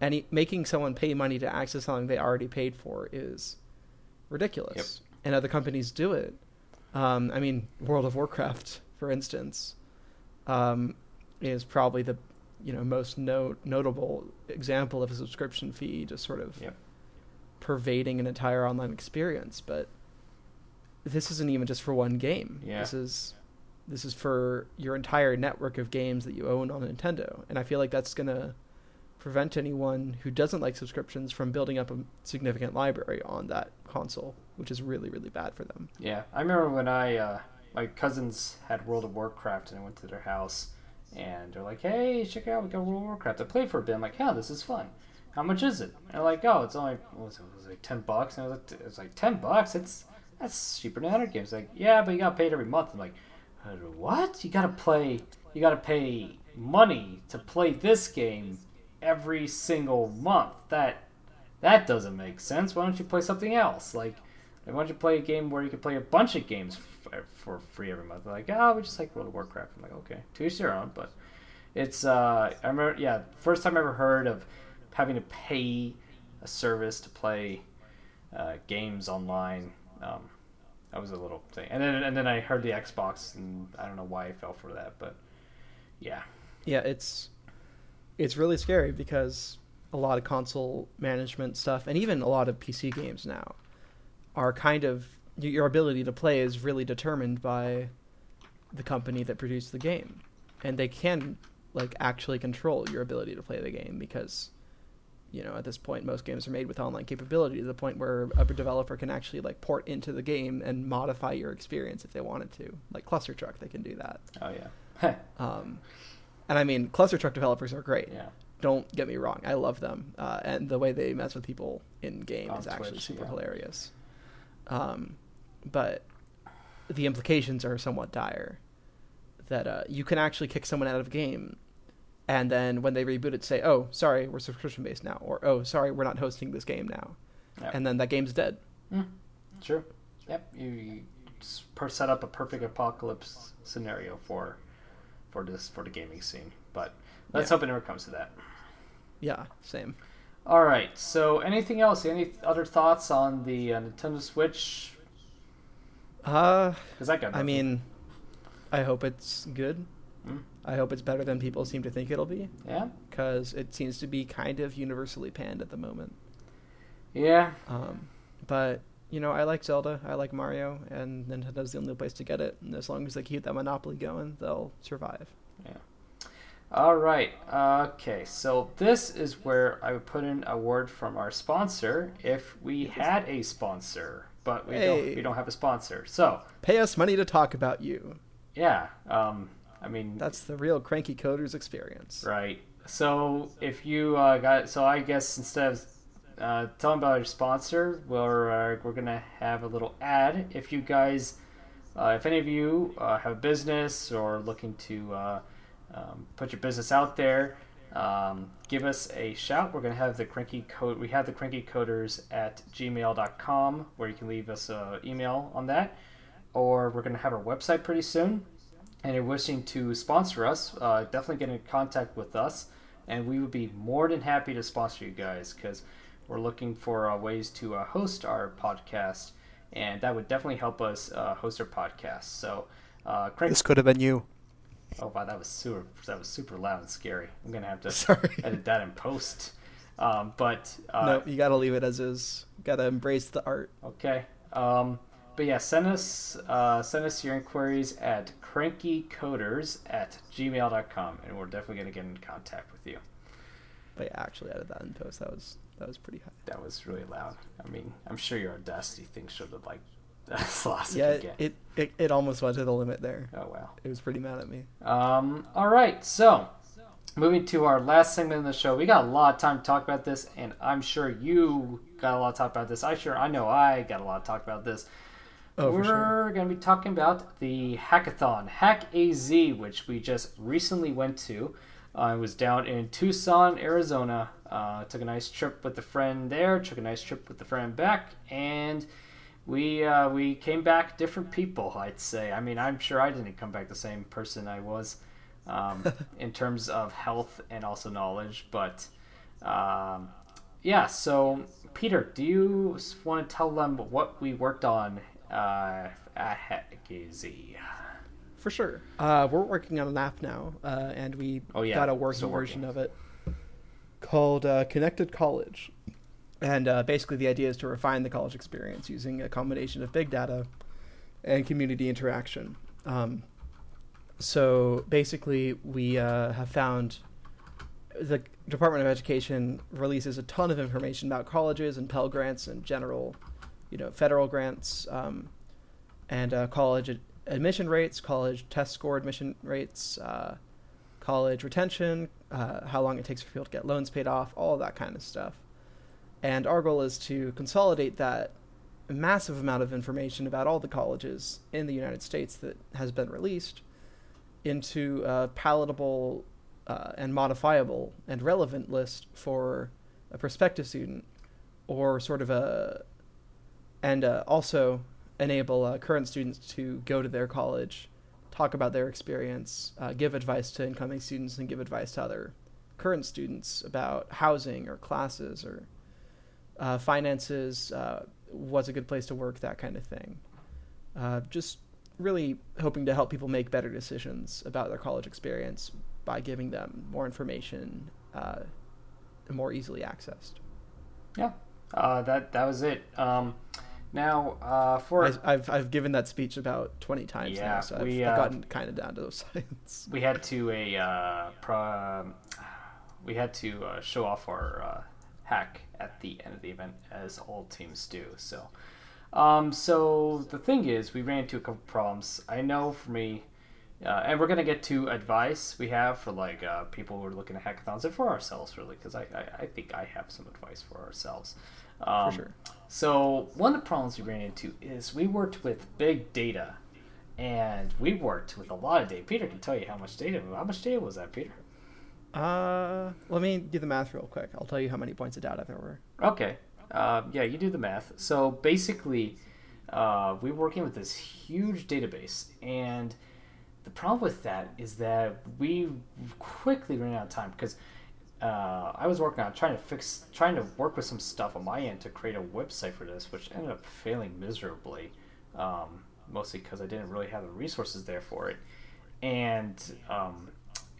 any making someone pay money to access something they already paid for is ridiculous. And other companies do it. Um, I mean, World of Warcraft, for instance, um, is probably the you know most no- notable example of a subscription fee just sort of Yep. Pervading an entire online experience. But this isn't even just for one game. Yeah. This is this is for your entire network of games that you own on Nintendo, and I feel like that's gonna prevent anyone who doesn't like subscriptions from building up a significant library on that console, which is really really bad for them. Yeah, I remember when I uh, my cousins had World of Warcraft and I went to their house and they're like, "Hey, check it out, we got World of Warcraft." I played for a bit. I'm like, "Yeah, this is fun. How much is it?" And they're like, "Oh, it's only was it? It was like ten bucks." And I was like, "It's like ten bucks. It's that's cheaper than other games." Like, "Yeah, but you got paid every month." I'm like, "Uh, "What? You got to play? You got to pay money to play this game every single month? That that doesn't make sense. Why don't you play something else? Like, why don't you play a game where you can play a bunch of games for free every month? They're like, oh, we just like World of Warcraft. I'm like, okay, to each their own. But it's, uh, I remember, yeah, first time I ever heard of having to pay a service to play uh, games online. Um, that was a little thing, and then and then I heard the Xbox, and I don't know why I fell for that, but yeah, Yeah, it's it's really scary because a lot of console management stuff and even a lot of PC games now are kind of your ability to play is really determined by the company that produced the game. And they can like actually control your ability to play the game because you know, at this point most games are made with online capability to the point where a developer can actually like port into the game and modify your experience if they wanted to. Like Cluster Truck, they can do that. oh yeah, Um, and I mean, Cluster Truck developers are great. yeah, Don't get me wrong, I love them, uh, and the way they mess with people in game On is actually super yeah. hilarious. Um, but the implications are somewhat dire. That uh, you can actually kick someone out of a game, and then when they reboot it, say, "Oh, sorry, we're subscription based now," or "Oh, sorry, we're not hosting this game now," Yep. and then that game's dead. True. Yep. You, you set up a perfect apocalypse scenario for for this for the gaming scene, but let's Yeah. hope it never comes to that. Yeah, same. All right. So, anything else? Any other thoughts on the uh, Nintendo Switch? Uh, Because I got. I mean, I hope it's good. Hmm. I hope it's better than people seem to think it'll be. yeah, because it seems to be kind of universally panned at the moment. yeah, Um, but you know, I like Zelda, I like Mario, and Nintendo's the only place to get it. And as long as they keep that monopoly going, they'll survive. Yeah. All right. Okay. So this is where I would put in a word from our sponsor if we had a sponsor, but we don't. We don't have a sponsor. So Pay us money to talk about you. yeah. Um. I mean, That's the real cranky coders experience. Right. So if you uh, got, so I guess instead of uh, telling about your sponsor, we're uh, we're gonna have a little ad. If you guys, uh, if any of you uh, have a business or looking to uh, um, put your business out there, um, give us a shout. We're gonna have the cranky code. We have the cranky coders at gmail.com where you can leave us an email on that, or we're gonna have our website pretty soon and you're wishing to sponsor us, uh, definitely get in contact with us, and we would be more than happy to sponsor you guys because we're looking for uh, ways to uh, host our podcast, and that would definitely help us uh, host our podcast. So, uh, Crank. This could have been you. Oh wow, that was super. That was super loud and scary. I'm gonna have to Sorry. edit that in post. Um, but uh, no, you gotta leave it as is. Gotta embrace the art. Okay. Um, but yeah, send us uh, send us your inquiries at crankycoders at gmail.com and we're definitely going to get in contact with you. But I actually added that in post. That was that was pretty high. That was really loud. I mean, I'm sure your Audacity thing should have like last Yeah, it, it, it it almost went to the limit there. Oh wow. It was pretty mad at me. Um, all right, so moving to our last segment of the show, we got a lot of time to talk about this, and I'm sure you got a lot to talk about this. I sure I know I got a lot to talk about this. Oh, We're sure. going to be talking about the hackathon, Hack AZ, which we just recently went to. I was down in Tucson, Arizona. Uh, took a nice trip with a friend there. Took a nice trip with a friend back, and we uh, we came back different people. I'd say. I mean, I'm sure I didn't come back the same person I was um, in terms of health and also knowledge. But um, yeah, so Peter, do you want to tell them what we worked on uh, Hack AZ? For sure. Uh, we're working on an app now, uh, and we Oh, yeah, got a working version of it called uh, Connected College. And uh, basically, the idea is to refine the college experience using a combination of big data and community interaction. Um, so basically, we uh, have found the Department of Education releases a ton of information about colleges and Pell grants and general, you know, federal grants um, and uh, college ad- admission rates, college test score admission rates, uh, college retention, uh, how long it takes for people to get loans paid off, all of that kind of stuff. And our goal is to consolidate that massive amount of information about all the colleges in the United States that has been released into a palatable uh, and modifiable and relevant list for a prospective student or sort of a and uh, also enable uh, current students to go to their college talk about their experience uh, give advice to incoming students and give advice to other current students about housing or classes or uh, finances uh, what's a good place to work that kind of thing uh, just really hoping to help people make better decisions about their college experience by giving them more information more easily accessed. Yeah, that that was it. Um, now uh, for I, I've I've given that speech about twenty times Yeah, now, so I've, we, I've uh, gotten kind of down to those science. we had to a uh, pro, um, we had to uh, show off our uh, hack at the end of the event as all teams do. So, um, so the thing is, we ran into a couple problems. I know for me, uh, and we're gonna get to advice we have for like uh, people who are looking at hackathons and for ourselves really, because I, I I think I have some advice for ourselves. Um, For sure. So one of the problems we ran into is we worked with big data, and we worked with a lot of data. Peter can tell you how much data. How much data was that, Peter? Uh, let me do the math real quick. I'll tell you how many points of data there were. Okay. Uh, yeah, you do the math. So basically, uh, we were working with this huge database, and the problem with that is that we quickly ran out of time because uh, I was working on trying to fix, trying to work with some stuff on my end to create a website for this, which ended up failing miserably, um, mostly because I didn't really have the resources there for it, and um,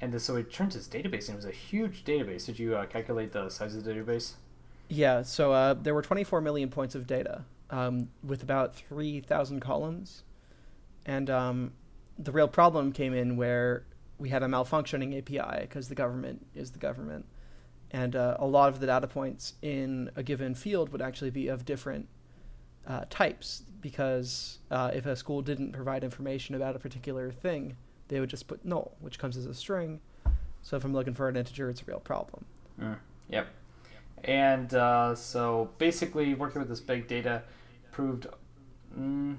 and so it turned to this database, and it was a huge database. Did you uh, calculate the size of the database? Yeah, so uh, there were 24 million points of data um, with about 3,000 columns. And um, the real problem came in where we had a malfunctioning API because the government is the government. And uh, a lot of the data points in a given field would actually be of different uh, types because uh, if a school didn't provide information about a particular thing, they would just put null, which comes as a string. So if I'm looking for an integer, it's a real problem. Mm, yep. And uh, so basically, working with this big data proved mm,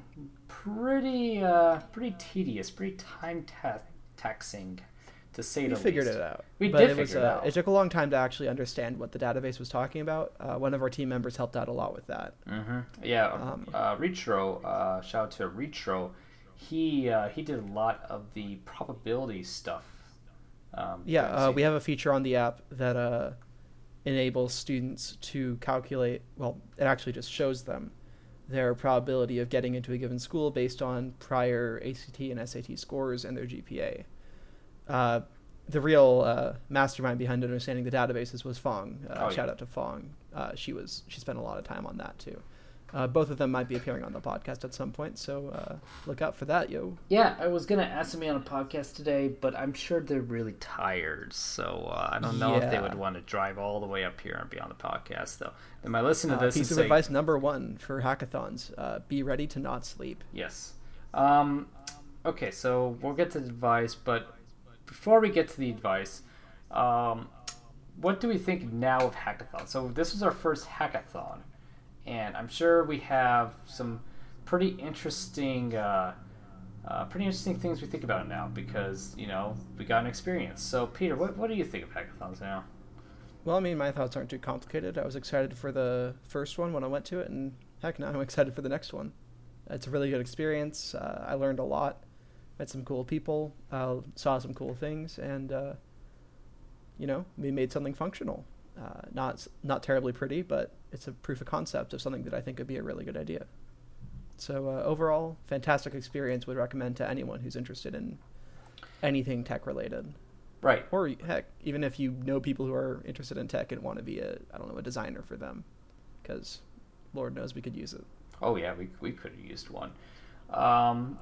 pretty uh, pretty tedious, pretty time ta- taxing, to say we the figured least. it out. We but did it was, figure it uh, out. It took a long time to actually understand what the database was talking about. Uh, one of our team members helped out a lot with that. Mm-hmm. Yeah, Um, uh, Retro. Uh, shout out to Retro. He uh, he did a lot of the probability stuff. Um, Yeah, uh, we have a feature on the app that uh, enables students to calculate. Well, it actually just shows them their probability of getting into a given school based on prior ACT and SAT scores and their GPA. Uh, the real uh, mastermind behind understanding the databases was Fong. Uh, Oh, shout yeah. out to Fong. Uh, she was she spent a lot of time on that too. Uh, both of them might be appearing on the podcast at some point, so uh, look out for that, yo. Yeah, I was gonna ask them to be on a podcast today, but I'm sure they're really tired, so uh, I don't know if they would want to drive all the way up here and be on the podcast. Though they might listen to Uh, this piece of say, advice number one for hackathons: uh, be ready to not sleep. Yes. Um, okay, so we'll get to the advice, but before we get to the advice, um, what do we think now of hackathon? So this was our first hackathon, and I'm sure we have some pretty interesting uh, uh, pretty interesting things we think about now because you know we got an experience. So Peter, what what do you think of hackathons now? Well, I mean, my thoughts aren't too complicated. I was excited for the first one when I went to it, and heck, now I'm excited for the next one. It's a really good experience. Uh, I learned a lot, met some cool people, uh, saw some cool things, and uh, you know, we made something functional. Uh, not not terribly pretty, but it's a proof of concept of something that I think would be a really good idea. So uh, overall, fantastic experience. Would recommend to anyone who's interested in anything tech related. Right. Or heck, even if you know people who are interested in tech and want to be a I don't know a designer for them, because Lord knows we could use it. Oh yeah, we we could have used one. Um,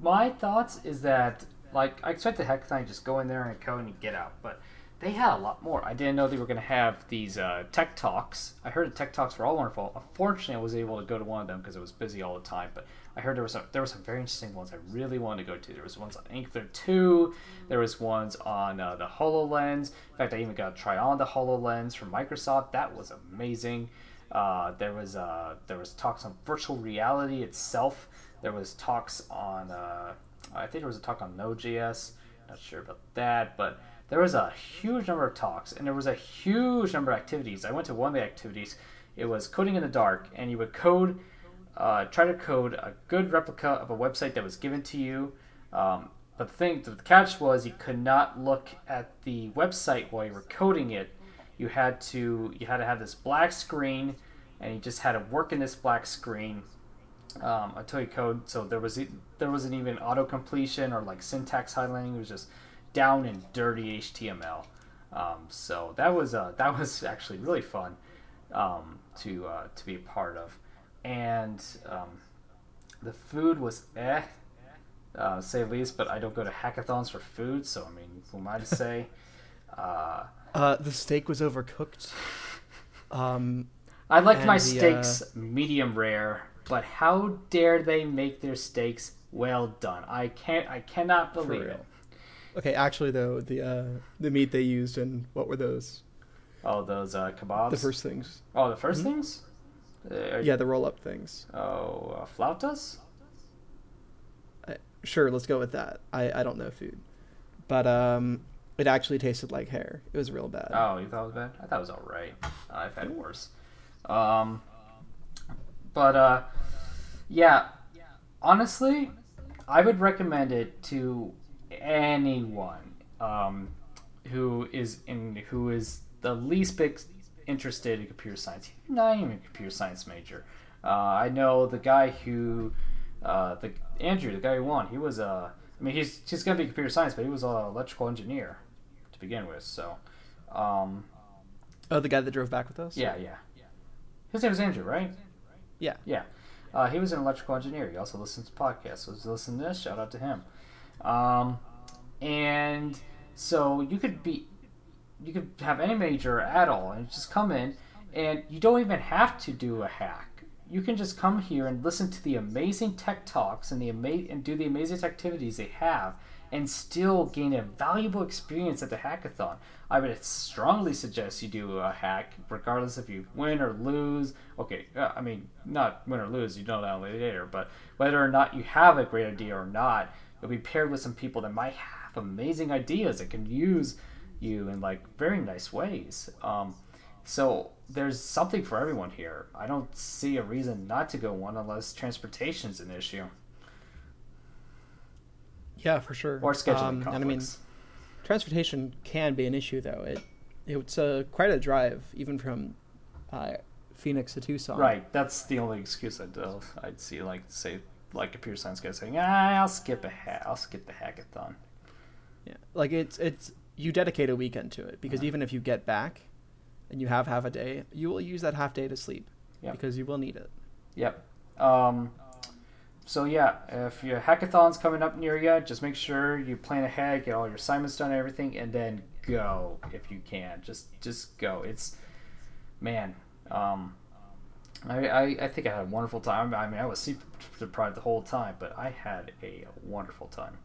my thoughts is that like I expect the hackathon just go in there and code and get out, but they had a lot more. I didn't know they were going to have these uh, tech talks. I heard the tech talks were all wonderful. Unfortunately, I was able to go to one of them because I was busy all the time. But I heard there was some, there were some very interesting ones I really wanted to go to. There was ones on Angular 2. There was ones on uh, the HoloLens. In fact, I even got to try on the HoloLens from Microsoft. That was amazing. Uh, there was uh, there was talks on virtual reality itself. There was talks on uh, I think there was a talk on Node.js. Not sure about that, but there was a huge number of talks and there was a huge number of activities. I went to one of the activities. It was coding in the dark, and you would code, uh, try to code a good replica of a website that was given to you. Um, but the thing, the catch was you could not look at the website while you were coding it. You had to you had to have this black screen, and you just had to work in this black screen um, until you code. So there was there wasn't even auto completion or like syntax highlighting. It was just down and dirty HTML. Um, so that was uh, that was actually really fun um, to uh, to be a part of, and um, the food was eh, uh, say least. But I don't go to hackathons for food, so I mean, who am I to say? Uh, uh, the steak was overcooked. Um, I like my the, uh, steaks medium rare, but how dare they make their steaks well done? I can't. I cannot believe it. Okay, actually though, the uh, the meat they used and what were those? Oh, those uh, kebabs. The first things. Oh, the 1st mm-hmm. things. Uh, yeah, the roll up things. Oh, uh, flautas. sure, let's go with that. I I don't know food, but um, it actually tasted like hair. It was real bad. Oh, you thought it was bad? I thought it was all right. I've had worse. Um, but uh, yeah, honestly, I would recommend it to anyone um, who is in who is the least bit interested in computer science. not even a computer science major. Uh, I know the guy who, uh, the Andrew, the guy who won. He was a. Uh, I mean, he's he's gonna be computer science, but he was an electrical engineer to begin with. So. Um, oh, the guy that drove back with us. Yeah, yeah. His name was Andrew, right? Yeah. Yeah. Uh, he was an electrical engineer. He also listens to podcasts. So listen to this. Shout out to him. Um, and so you could be, you could have any major at all and just come in, and you don't even have to do a hack. You can just come here and listen to the amazing tech talks and the ama- and do the amazing activities they have, and still gain a valuable experience at the hackathon. I would strongly suggest you do a hack, regardless if you win or lose. Okay, uh, I mean, not win or lose, you don't know that later, but whether or not you have a great idea or not, you'll be paired with some people that might have amazing ideas that can use you in like very nice ways. Um, so there's something for everyone here. I don't see a reason not to go one unless transportation's an issue. Yeah, for sure. Or scheduling um, conflicts. And I mean, transportation can be an issue though. It it's a quite a drive even from uh, Phoenix to Tucson. Right. That's the only excuse I'd uh, I'd see like say like computer science guy saying, ah, I'll skip a ha- I'll skip the hackathon. Yeah, like it's it's you dedicate a weekend to it because even if you get back and you have half a day, you will use that half day to sleep yep. because you will need it. Yep. Um, so yeah, if your hackathon's coming up near you, just make sure you plan ahead, get all your assignments done, and everything, and then go if you can. Just just go. It's man. Um, I, I, I think I had a wonderful time. I mean, I was sleep deprived the whole time, but I had a wonderful time.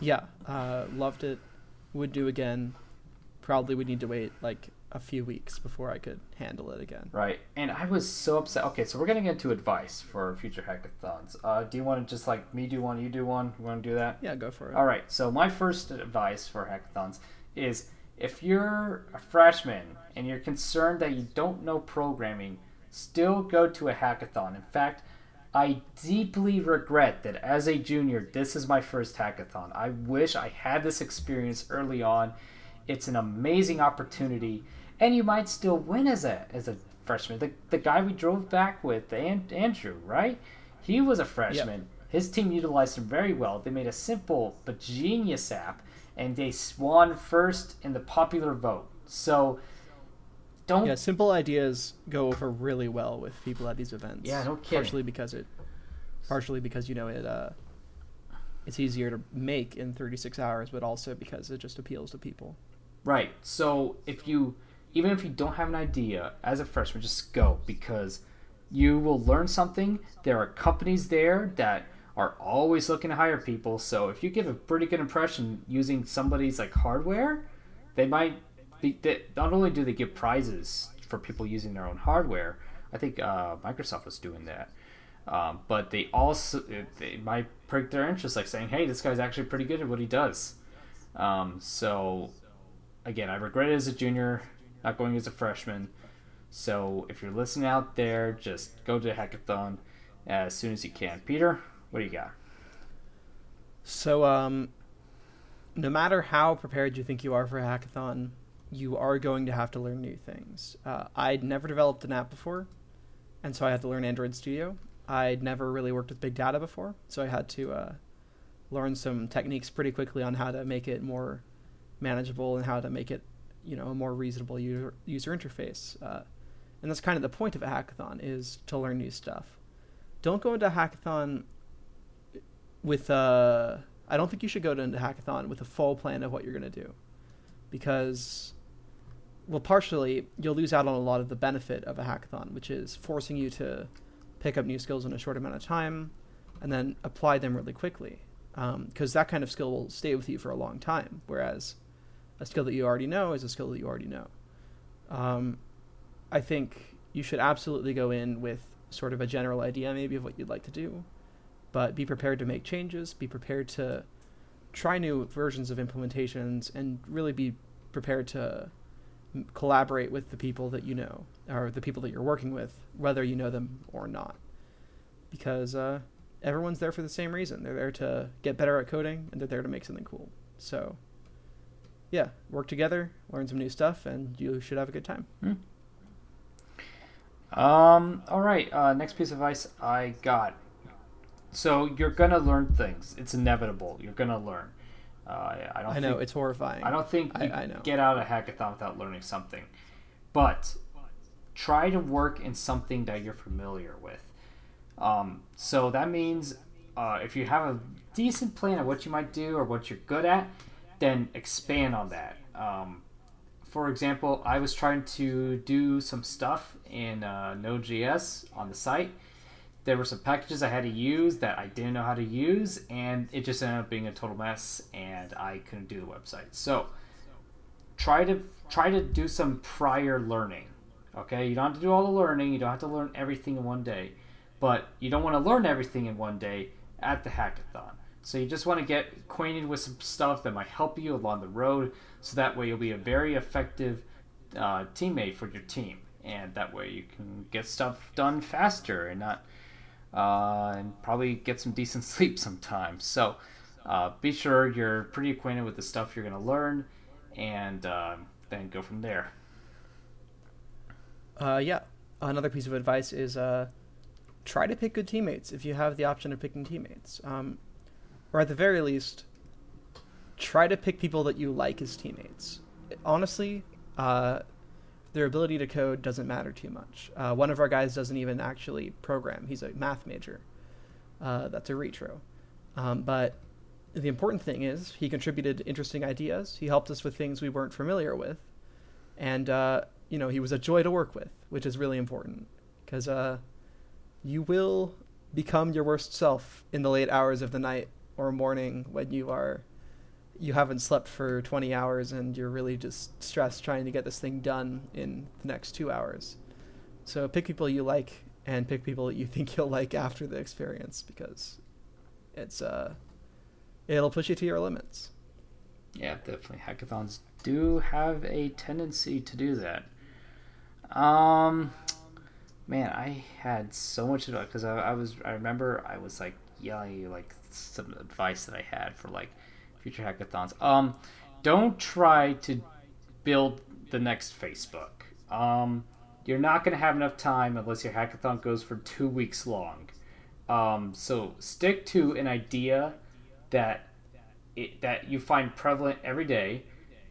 Yeah, uh, loved it. Would do again. Probably would need to wait like a few weeks before I could handle it again. Right, and I was so upset. Okay, so we're gonna get into advice for future hackathons. Uh, do you want to just like me do one, you do one? You want to do that? Yeah, go for it. All right. So my first advice for hackathons is if you're a freshman and you're concerned that you don't know programming, still go to a hackathon. In fact, I deeply regret that as a junior, this is my first hackathon. I wish I had this experience early on. It's an amazing opportunity, and you might still win as a as a freshman. The, the guy we drove back with, Andrew, right? He was a freshman. Yep. His team utilized him very well. They made a simple but genius app, and they won first in the popular vote. So don't. Yeah, simple ideas go over really well with people at these events. Yeah, no kidding. Partially because it, partially because you know it, uh, it's easier to make in 36 hours, but also because it just appeals to people. Right. So if you, even if you don't have an idea as a freshman, just go because you will learn something. There are companies there that are always looking to hire people. So if you give a pretty good impression using somebody's like hardware, they might not only do they give prizes for people using their own hardware, I think uh, Microsoft was doing that. Um, but they also they might prick their interest, like saying, "Hey, this guy's actually pretty good at what he does." Um, so, again, I regret it as a junior, not going as a freshman. So, if you're listening out there, just go to hackathon as soon as you can. Peter, what do you got? So, um, no matter how prepared you think you are for a hackathon, you are going to have to learn new things. Uh, I'd never developed an app before, and so I had to learn Android Studio. I'd never really worked with big data before, so I had to uh, learn some techniques pretty quickly on how to make it more manageable and how to make it, you know, a more reasonable user user interface. Uh, and that's kind of the point of a hackathon is to learn new stuff. Don't go into a hackathon with a. Uh, don't think you should go into hackathon with a full plan of what you're going to do, because well, partially, you'll lose out on a lot of the benefit of a hackathon, which is forcing you to pick up new skills in a short amount of time and then apply them really quickly. Because um, that kind of skill will stay with you for a long time, whereas a skill that you already know is a skill that you already know. Um, I think you should absolutely go in with sort of a general idea, maybe, of what you'd like to do, but be prepared to make changes, be prepared to try new versions of implementations, and really be prepared to collaborate with the people that you know or the people that you're working with, whether you know them or not, because uh, everyone's there for the same reason. They're there to get better at coding and they're there to make something cool. So, yeah, work together, learn some new stuff, and you should have a good time. Hmm. Um. All right. Uh, next piece of advice I got. So you're gonna learn things. It's inevitable. You're gonna learn. Uh, I don't. I know think, it's horrifying. I don't think I, I, know. get out of hackathon without learning something, but try to work in something that you're familiar with. Um, so that means uh, if you have a decent plan of what you might do or what you're good at, then expand on that. Um, for example, I was trying to do some stuff in uh, Node.js on the site there were some packages I had to use that I didn't know how to use, and it just ended up being a total mess, and I couldn't do the website. So try to try to do some prior learning. Okay, you don't have to do all the learning. You don't have to learn everything in one day, but you don't want to learn everything in one day at the hackathon. So you just want to get acquainted with some stuff that might help you along the road, so that way you'll be a very effective uh, teammate for your team, and that way you can get stuff done faster and not uh, and probably get some decent sleep sometimes. So uh, be sure you're pretty acquainted with the stuff you're going to learn, and uh, then go from there. Uh, yeah, another piece of advice is uh, try to pick good teammates if you have the option of picking teammates, um, or at the very least, try to pick people that you like as teammates. Honestly, uh, their ability to code doesn't matter too much. Uh, one of our guys doesn't even actually program; he's a math major. Uh, that's a retro, um, but the important thing is he contributed interesting ideas. He helped us with things we weren't familiar with, and uh, you know he was a joy to work with, which is really important because uh, you will become your worst self in the late hours of the night or morning when you are you haven't slept for 20 hours and you're really just stressed trying to get this thing done in the next two hours. So pick people you like and pick people that you think you'll like after the experience because it's uh it'll push you to your limits. Yeah, definitely. Hackathons do have a tendency to do that. Um, man, I had so much advice because I, I was. I remember I was like yelling you like some advice that I had for like future hackathons. Um, don't try to build the next Facebook. Um, you're not going to have enough time unless your hackathon goes for two weeks long. Um, so stick to an idea that it, that you find prevalent every day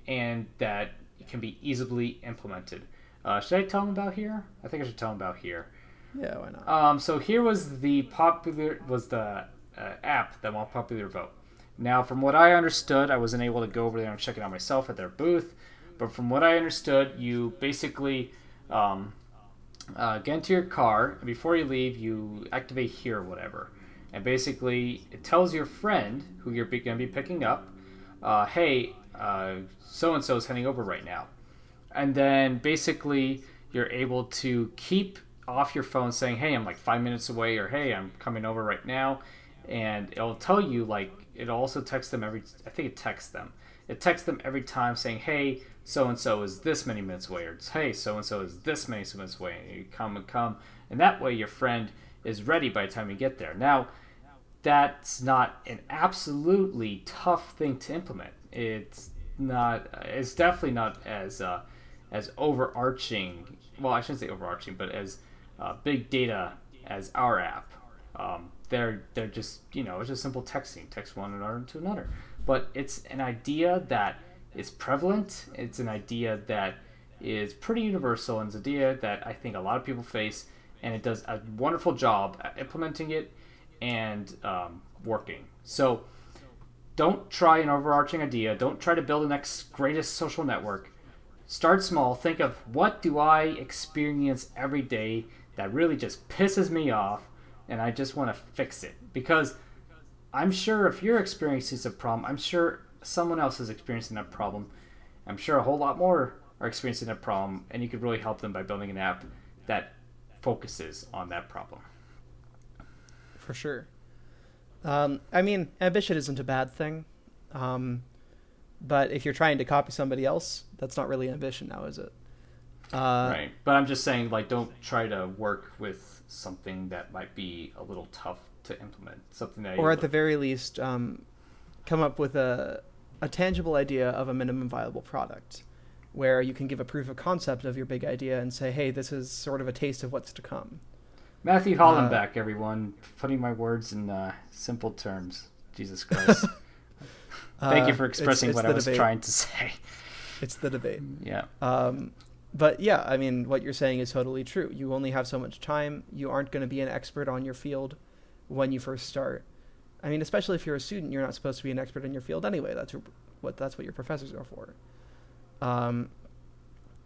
and that can be easily implemented. Uh, should I tell them about here? I think I should tell them about here. Yeah, why not? Um, so here was the popular was the uh, app that won popular vote. Now, from what I understood, I wasn't able to go over there and check it out myself at their booth, but from what I understood, you basically um, uh, get into your car, and before you leave, you activate here or whatever. And basically, it tells your friend who you're going to be picking up, uh, hey, so and so is heading over right now. And then basically, you're able to keep off your phone saying, hey, I'm like five minutes away, or hey, I'm coming over right now. And it'll tell you, like, it'll also texts them every, I think it texts them. It texts them every time saying, hey, so and so is this many minutes away, or hey, so and so is this many minutes away. And you come and come. And that way, your friend is ready by the time you get there. Now, that's not an absolutely tough thing to implement. It's not. It's definitely not as uh, as overarching. Well, I shouldn't say overarching, but as uh, big data as our app. Um, they're they're just you know it's just simple texting, text one another to another. But it's an idea that is prevalent. It's an idea that is pretty universal, and it's an idea that I think a lot of people face, and it does a wonderful job at implementing it and um, working. So don't try an overarching idea. Don't try to build the next greatest social network. Start small. Think of what do I experience every day that really just pisses me off, and I just want to fix it. Because I'm sure if you're experiencing a problem, I'm sure someone else is experiencing that problem. I'm sure a whole lot more are experiencing that problem, and you could really help them by building an app that focuses on that problem for sure. Um, I mean, ambition isn't a bad thing, um, but if you're trying to copy somebody else, that's not really ambition now, is it? Uh, right. But I'm just saying, like, don't try to work with something that might be a little tough to implement. Something that, or at the very least, um, come up with a a tangible idea of a minimum viable product, where you can give a proof of concept of your big idea and say, hey, this is sort of a taste of what's to come. Matthew Hollenbeck, uh, everyone, putting my words in uh, simple terms. Jesus Christ. Thank you for expressing it's, it's what I was debate. trying to say. It's the debate. Yeah. Um, but yeah, I mean, what you're saying is totally true. You only have so much time. You aren't going to be an expert on your field when you first start. I mean, especially if you're a student, you're not supposed to be an expert in your field anyway. That's what that's what your professors are for. Um,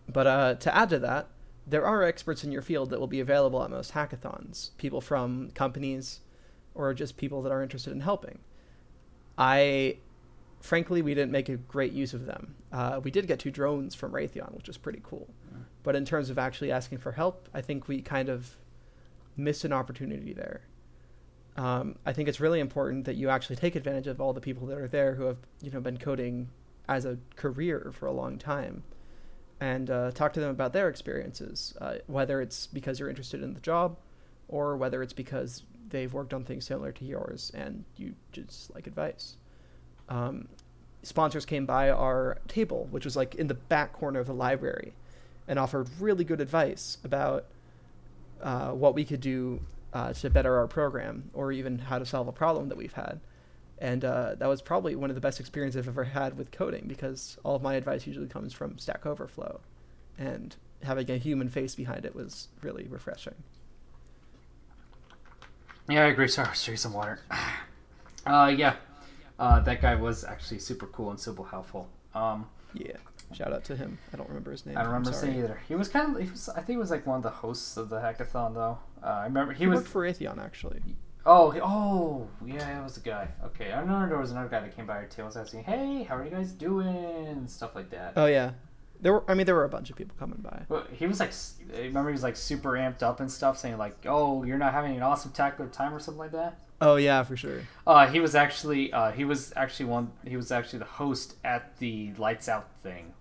but uh, to add to that, there are experts in your field that will be available at most hackathons, people from companies or just people that are interested in helping. I, frankly, we didn't make a great use of them. Uh, we did get two drones from Raytheon, which was pretty cool. But in terms of actually asking for help, I think we kind of missed an opportunity there. Um, I think it's really important that you actually take advantage of all the people that are there who have, you know, been coding as a career for a long time and uh, talk to them about their experiences, uh, whether it's because you're interested in the job or whether it's because they've worked on things similar to yours and you just like advice. Um, sponsors came by our table, which was like in the back corner of the library, and offered really good advice about uh, what we could do uh, to better our program or even how to solve a problem that we've had and uh, that was probably one of the best experiences I've ever had with coding because all of my advice usually comes from Stack Overflow, and having a human face behind it was really refreshing. Yeah, I agree. Sorry, drink some water. Uh, yeah, uh, that guy was actually super cool and super helpful. Um, yeah, shout out to him. I don't remember his name. I don't remember either. He was kind of. He was. I think he was like one of the hosts of the hackathon, though. Uh, I remember he, he was worked for Raytheon actually. Oh, he- oh, yeah, it was a guy. Okay, I remember there was another guy that came by our tails asking, "Hey, how are you guys doing?" and stuff like that. Oh yeah, there were. I mean, there were a bunch of people coming by. Well, he was like, s- remember he was like super amped up and stuff, saying like, "Oh, you're not having an awesome tackler time or something like that." Oh yeah, for sure. Uh, he was actually, uh, he was actually one. He was actually the host at the lights out thing,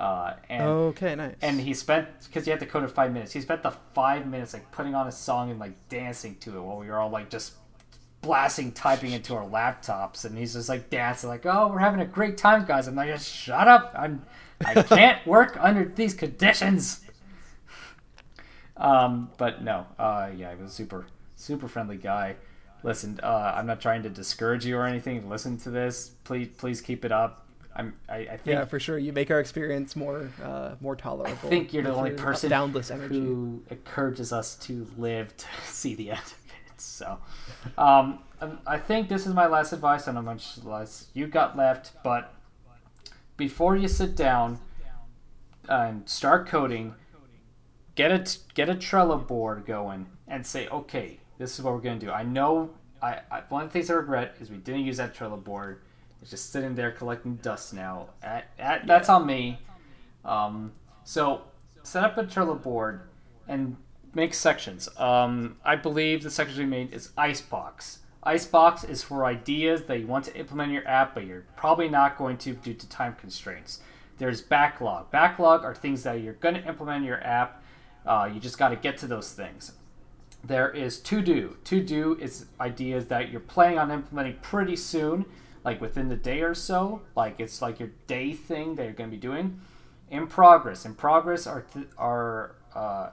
uh, and okay, nice. and he spent because you had to code in five minutes. He spent the five minutes like putting on a song and like dancing to it while we were all like just blasting typing into our laptops, and he's just like dancing like, "Oh, we're having a great time, guys." I'm like, "Just shut up! I'm I can't work under these conditions." Um, but no, uh, yeah, he was a super super friendly guy. Listen, uh, I'm not trying to discourage you or anything. Listen to this, please. Please keep it up. I'm. I, I think yeah, for sure. You make our experience more uh, more tolerable. I think you're the only person who encourages us to live to see the end of it. So, um, um, I think this is my last advice. I don't know how much less you got left, but before you sit down and start coding, get a get a Trello board going and say, okay, this is what we're gonna do. I know. I, I one of the things I regret is we didn't use that Trello board. It's just sitting there collecting dust now. At, at, That's on me. Um, so set up a Trello board and make sections. Um, I believe the sections we made is Icebox. Icebox is for ideas that you want to implement in your app, but you're probably not going to due to time constraints. There's backlog. Backlog are things that you're going to implement in your app. Uh, you just got to get to those things. There is to do. To do is ideas that you're planning on implementing pretty soon, like within the day or so. Like it's like your day thing that you're going to be doing. In progress. In progress are th- are uh,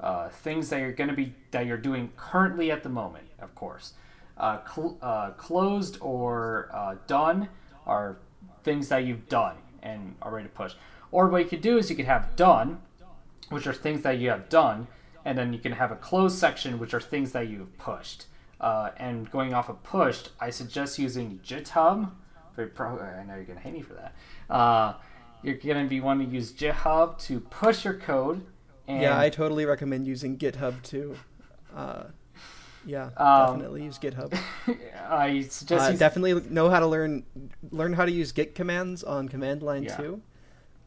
uh, things that you're going to be that you're doing currently at the moment. Of course, uh, cl- uh, closed or uh, done are things that you've done and are ready to push. Or what you could do is you could have done, which are things that you have done, and then you can have a closed section, which are things that you've pushed. Uh, and going off of pushed, I suggest using GitHub. Very pro- I know you're gonna hate me for that. Uh, you're gonna be wanting to use GitHub to push your code. And yeah, I totally recommend using GitHub too. Uh, yeah, Um, definitely use GitHub. I suggest Uh, use- definitely know how to learn learn how to use Git commands on command line Yeah. too,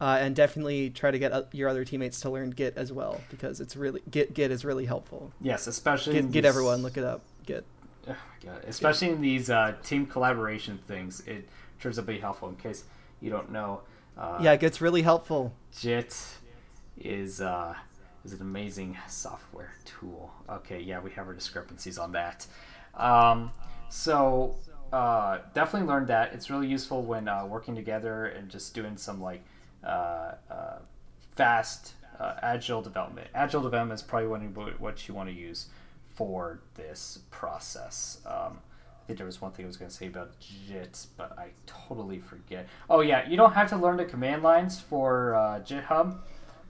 uh, and definitely try to get your other teammates to learn Git as well because it's really Git Git is really helpful. yes, especially Git, Git everyone look it up. Git. Oh my god! Especially in these uh, team collaboration things, it turns out to be helpful. In case you don't know, uh, Yeah, it gets really helpful. Git is uh, is an amazing software tool. Okay, yeah, we have our discrepancies on that. Um, so uh, definitely learned that. It's really useful when uh, working together and just doing some like uh, uh, fast uh, agile development. Agile development is probably one of what you want to use for this process. Um, I think there was one thing I was going to say about Git, but I totally forget. Oh yeah, you don't have to learn the command lines for uh, GitHub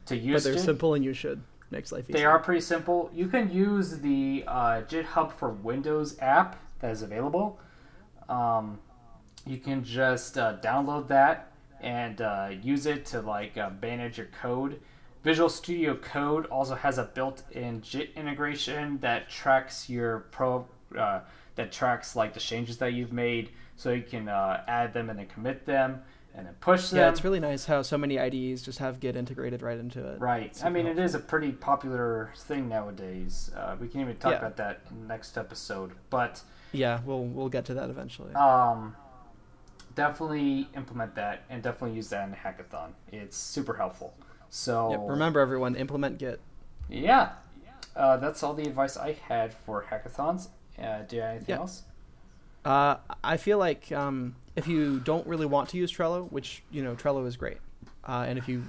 to use. But they're Git. simple and you should. Makes life easier. They are pretty simple. You can use the uh, GitHub for Windows app that is available. Um, you can just uh, download that and uh, use it to like uh, manage your code. Visual Studio Code also has a built-in Git integration that tracks your pro uh, that tracks like the changes that you've made, so you can uh, add them and then commit them and then push them. Yeah, it's really nice how so many IDEs just have Git integrated right into it. Right. I mean, it is a pretty popular thing nowadays. Uh, we can even talk Yeah. about that next episode. But Yeah, we'll we'll get to that eventually. um, definitely implement that and definitely use that in the hackathon. It's super helpful. So Yep, remember everyone, implement Git. yeah, uh, that's all the advice I had for hackathons. Uh, do you have anything Yeah. else? Uh, I feel like um, if you don't really want to use Trello, which you know Trello is great, uh, and if you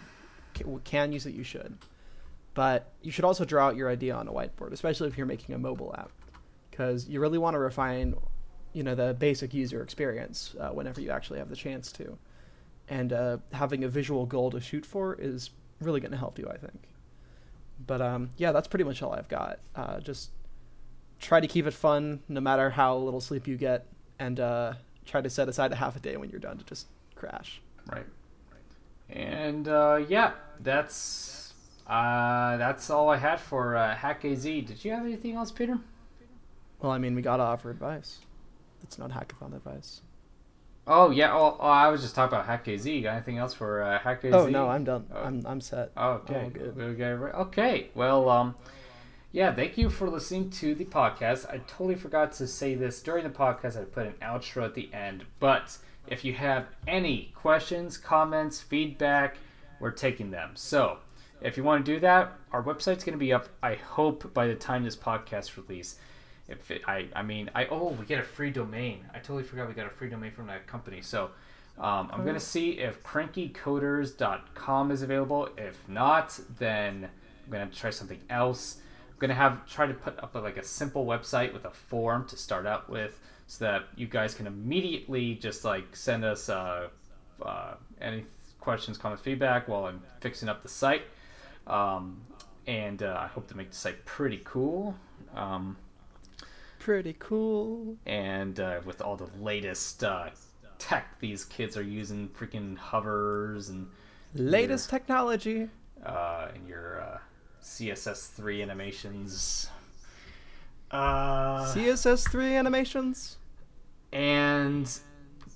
ca- can use it, you should. But you should also draw out your idea on a whiteboard, especially if you're making a mobile app, because you really want to refine, you know, the basic user experience uh, whenever you actually have the chance to. And uh, having a visual goal to shoot for is really going to help you, I think. But um, yeah, that's pretty much all I've got. Uh, just try to keep it fun no matter how little sleep you get and uh, try to set aside a half a day when you're done to just crash Right. And uh, yeah, that's uh, that's all I had for uh, Hack AZ. Did you have anything else, Peter? Well, I mean, we gotta offer advice. It's not hackathon advice. Oh yeah. Oh, oh I was just talking about Hack AZ. Got anything else for uh? Oh no, I'm done. Oh. I'm I'm set. Okay. All good. Okay. Okay. Well, um, yeah. Thank you for listening to the podcast. I totally forgot to say this during the podcast. I put an outro at the end, but if you have any questions, comments, feedback, we're taking them. So, if you want to do that, our website's going to be up. I hope by the time this podcast release. If it, I, I mean, I oh, we get a free domain. I totally forgot we got a free domain from that company. So, um, I'm gonna see if crankycoders.com is available. If not, then I'm gonna try something else. I'm gonna have try to put up like a simple website with a form to start out with, so that you guys can immediately just like send us uh, uh, any questions, comments, feedback while I'm fixing up the site. Um, and uh, I hope to make the site pretty cool. Um, Pretty cool. and uh, with all the latest uh, tech these kids are using, freaking hovers and Latest technology. uh, and your uh, CSS3 animations. Uh, CSS3 animations. and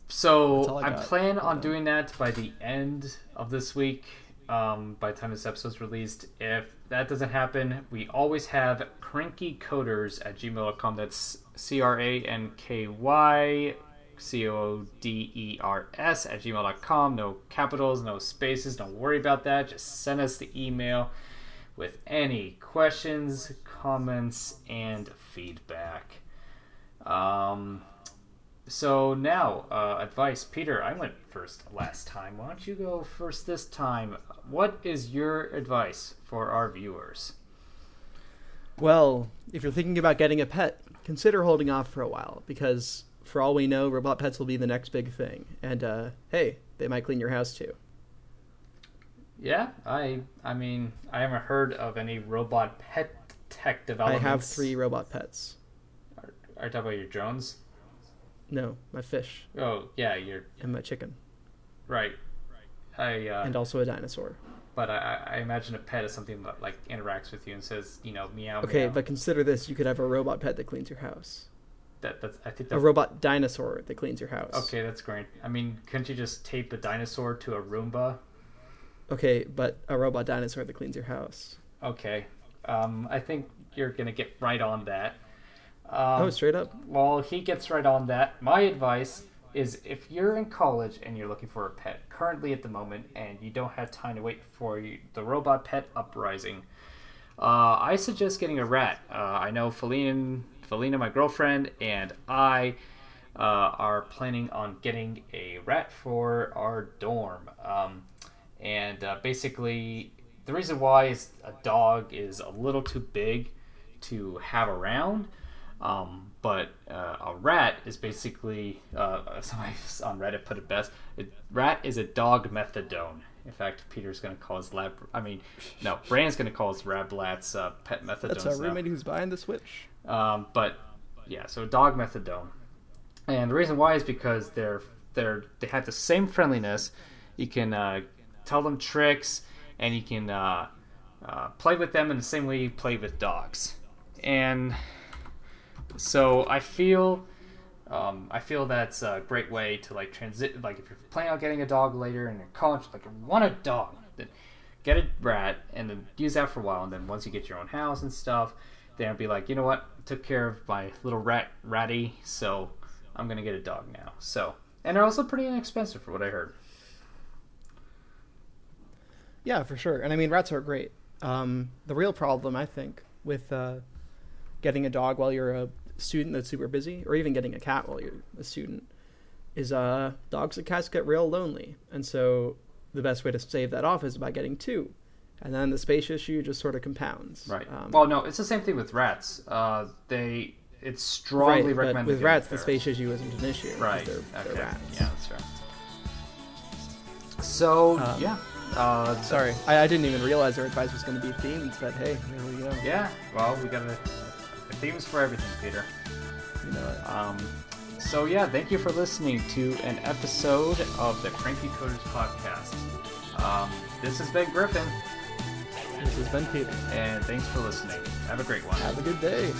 so I I, plan on doing that by the end of this week. Um, by the time this episode's released, if that doesn't happen, we always have crankycoders at gmail.com. That's C R A N K Y C O D E R S at gmail.com. No capitals, no spaces. Don't worry about that. Just send us the email with any questions, comments, and feedback. Um, so now, uh, advice. Peter, I went first last time. Why don't you go first this time? What is your advice for our viewers? Well, if you're thinking about getting a pet, consider holding off for a while because, for all we know, robot pets will be the next big thing. And uh, hey, they might clean your house too. Yeah, I I mean, I haven't heard of any robot pet tech developers. I have three robot pets. Are you talking about your drones? No, my fish Oh, yeah, you're and my chicken, right. Right. I uh, and also a dinosaur. but I, I imagine a pet is something that like interacts with you and says, you know, meow. Okay, meow. but consider this: you could have a robot pet that cleans your house, that, that's I think a robot dinosaur that cleans your house. okay. That's great. I mean, couldn't you just tape a dinosaur to a Roomba? Okay, but a robot dinosaur that cleans your house. Okay. Um, I think you're gonna get right on that. Um, oh, straight up. Well, he gets right on that. My advice is if you're in college and you're looking for a pet currently at the moment and you don't have time to wait for you, the robot pet uprising, uh, I suggest getting a rat. Uh, I know Felina, Felina, my girlfriend, and I uh, are planning on getting a rat for our dorm. Um, and uh, basically, the reason why is a dog is a little too big to have around. Um, but uh, a rat is basically uh, somebody on Reddit put it best. A rat is a dog methadone. In fact, Peter's going to call his lab. I mean, no, Brand's going to call his Rablats uh, pet methadone. That's our roommate who's buying the Switch. Um, but yeah, so a dog methadone, and the reason why is because they're they're they have the same friendliness. You can uh, tell them tricks, and you can uh, uh, play with them in the same way you play with dogs. And so I feel. Um, I feel that's a great way to like transit. Like if you're planning on getting a dog later in your college, like you want a dog, then get a rat and then use that for a while. And then once you get your own house and stuff, then I'd be like, you know what? I took care of my little rat ratty, so I'm gonna get a dog now. So and they're also pretty inexpensive for what I heard. Yeah, for sure. And I mean, rats are great. Um, the real problem, I think, with uh, getting a dog while you're a student that's super busy, or even getting a cat while you're a student, is uh, dogs and cats get real lonely. And so the best way to save that off is by getting two. And then the space issue just sort of compounds. Right. Um, well, no, it's the same thing with rats. Uh, they it's strongly right, recommended. with rats, the space issue isn't an issue. Right. They're, okay. they're rats. Yeah, that's fair. So Um, yeah. Uh, Sorry, I, I didn't even realize our advice was going to be themed, but hey, there we go. Yeah. Well, we got a, themes for everything, Peter. You know it. Um, so yeah, thank you for listening to an episode of the Cranky Coders podcast. Um, this has been Griffin, This has been Peter. and thanks for listening. Have a great one. Have a good day.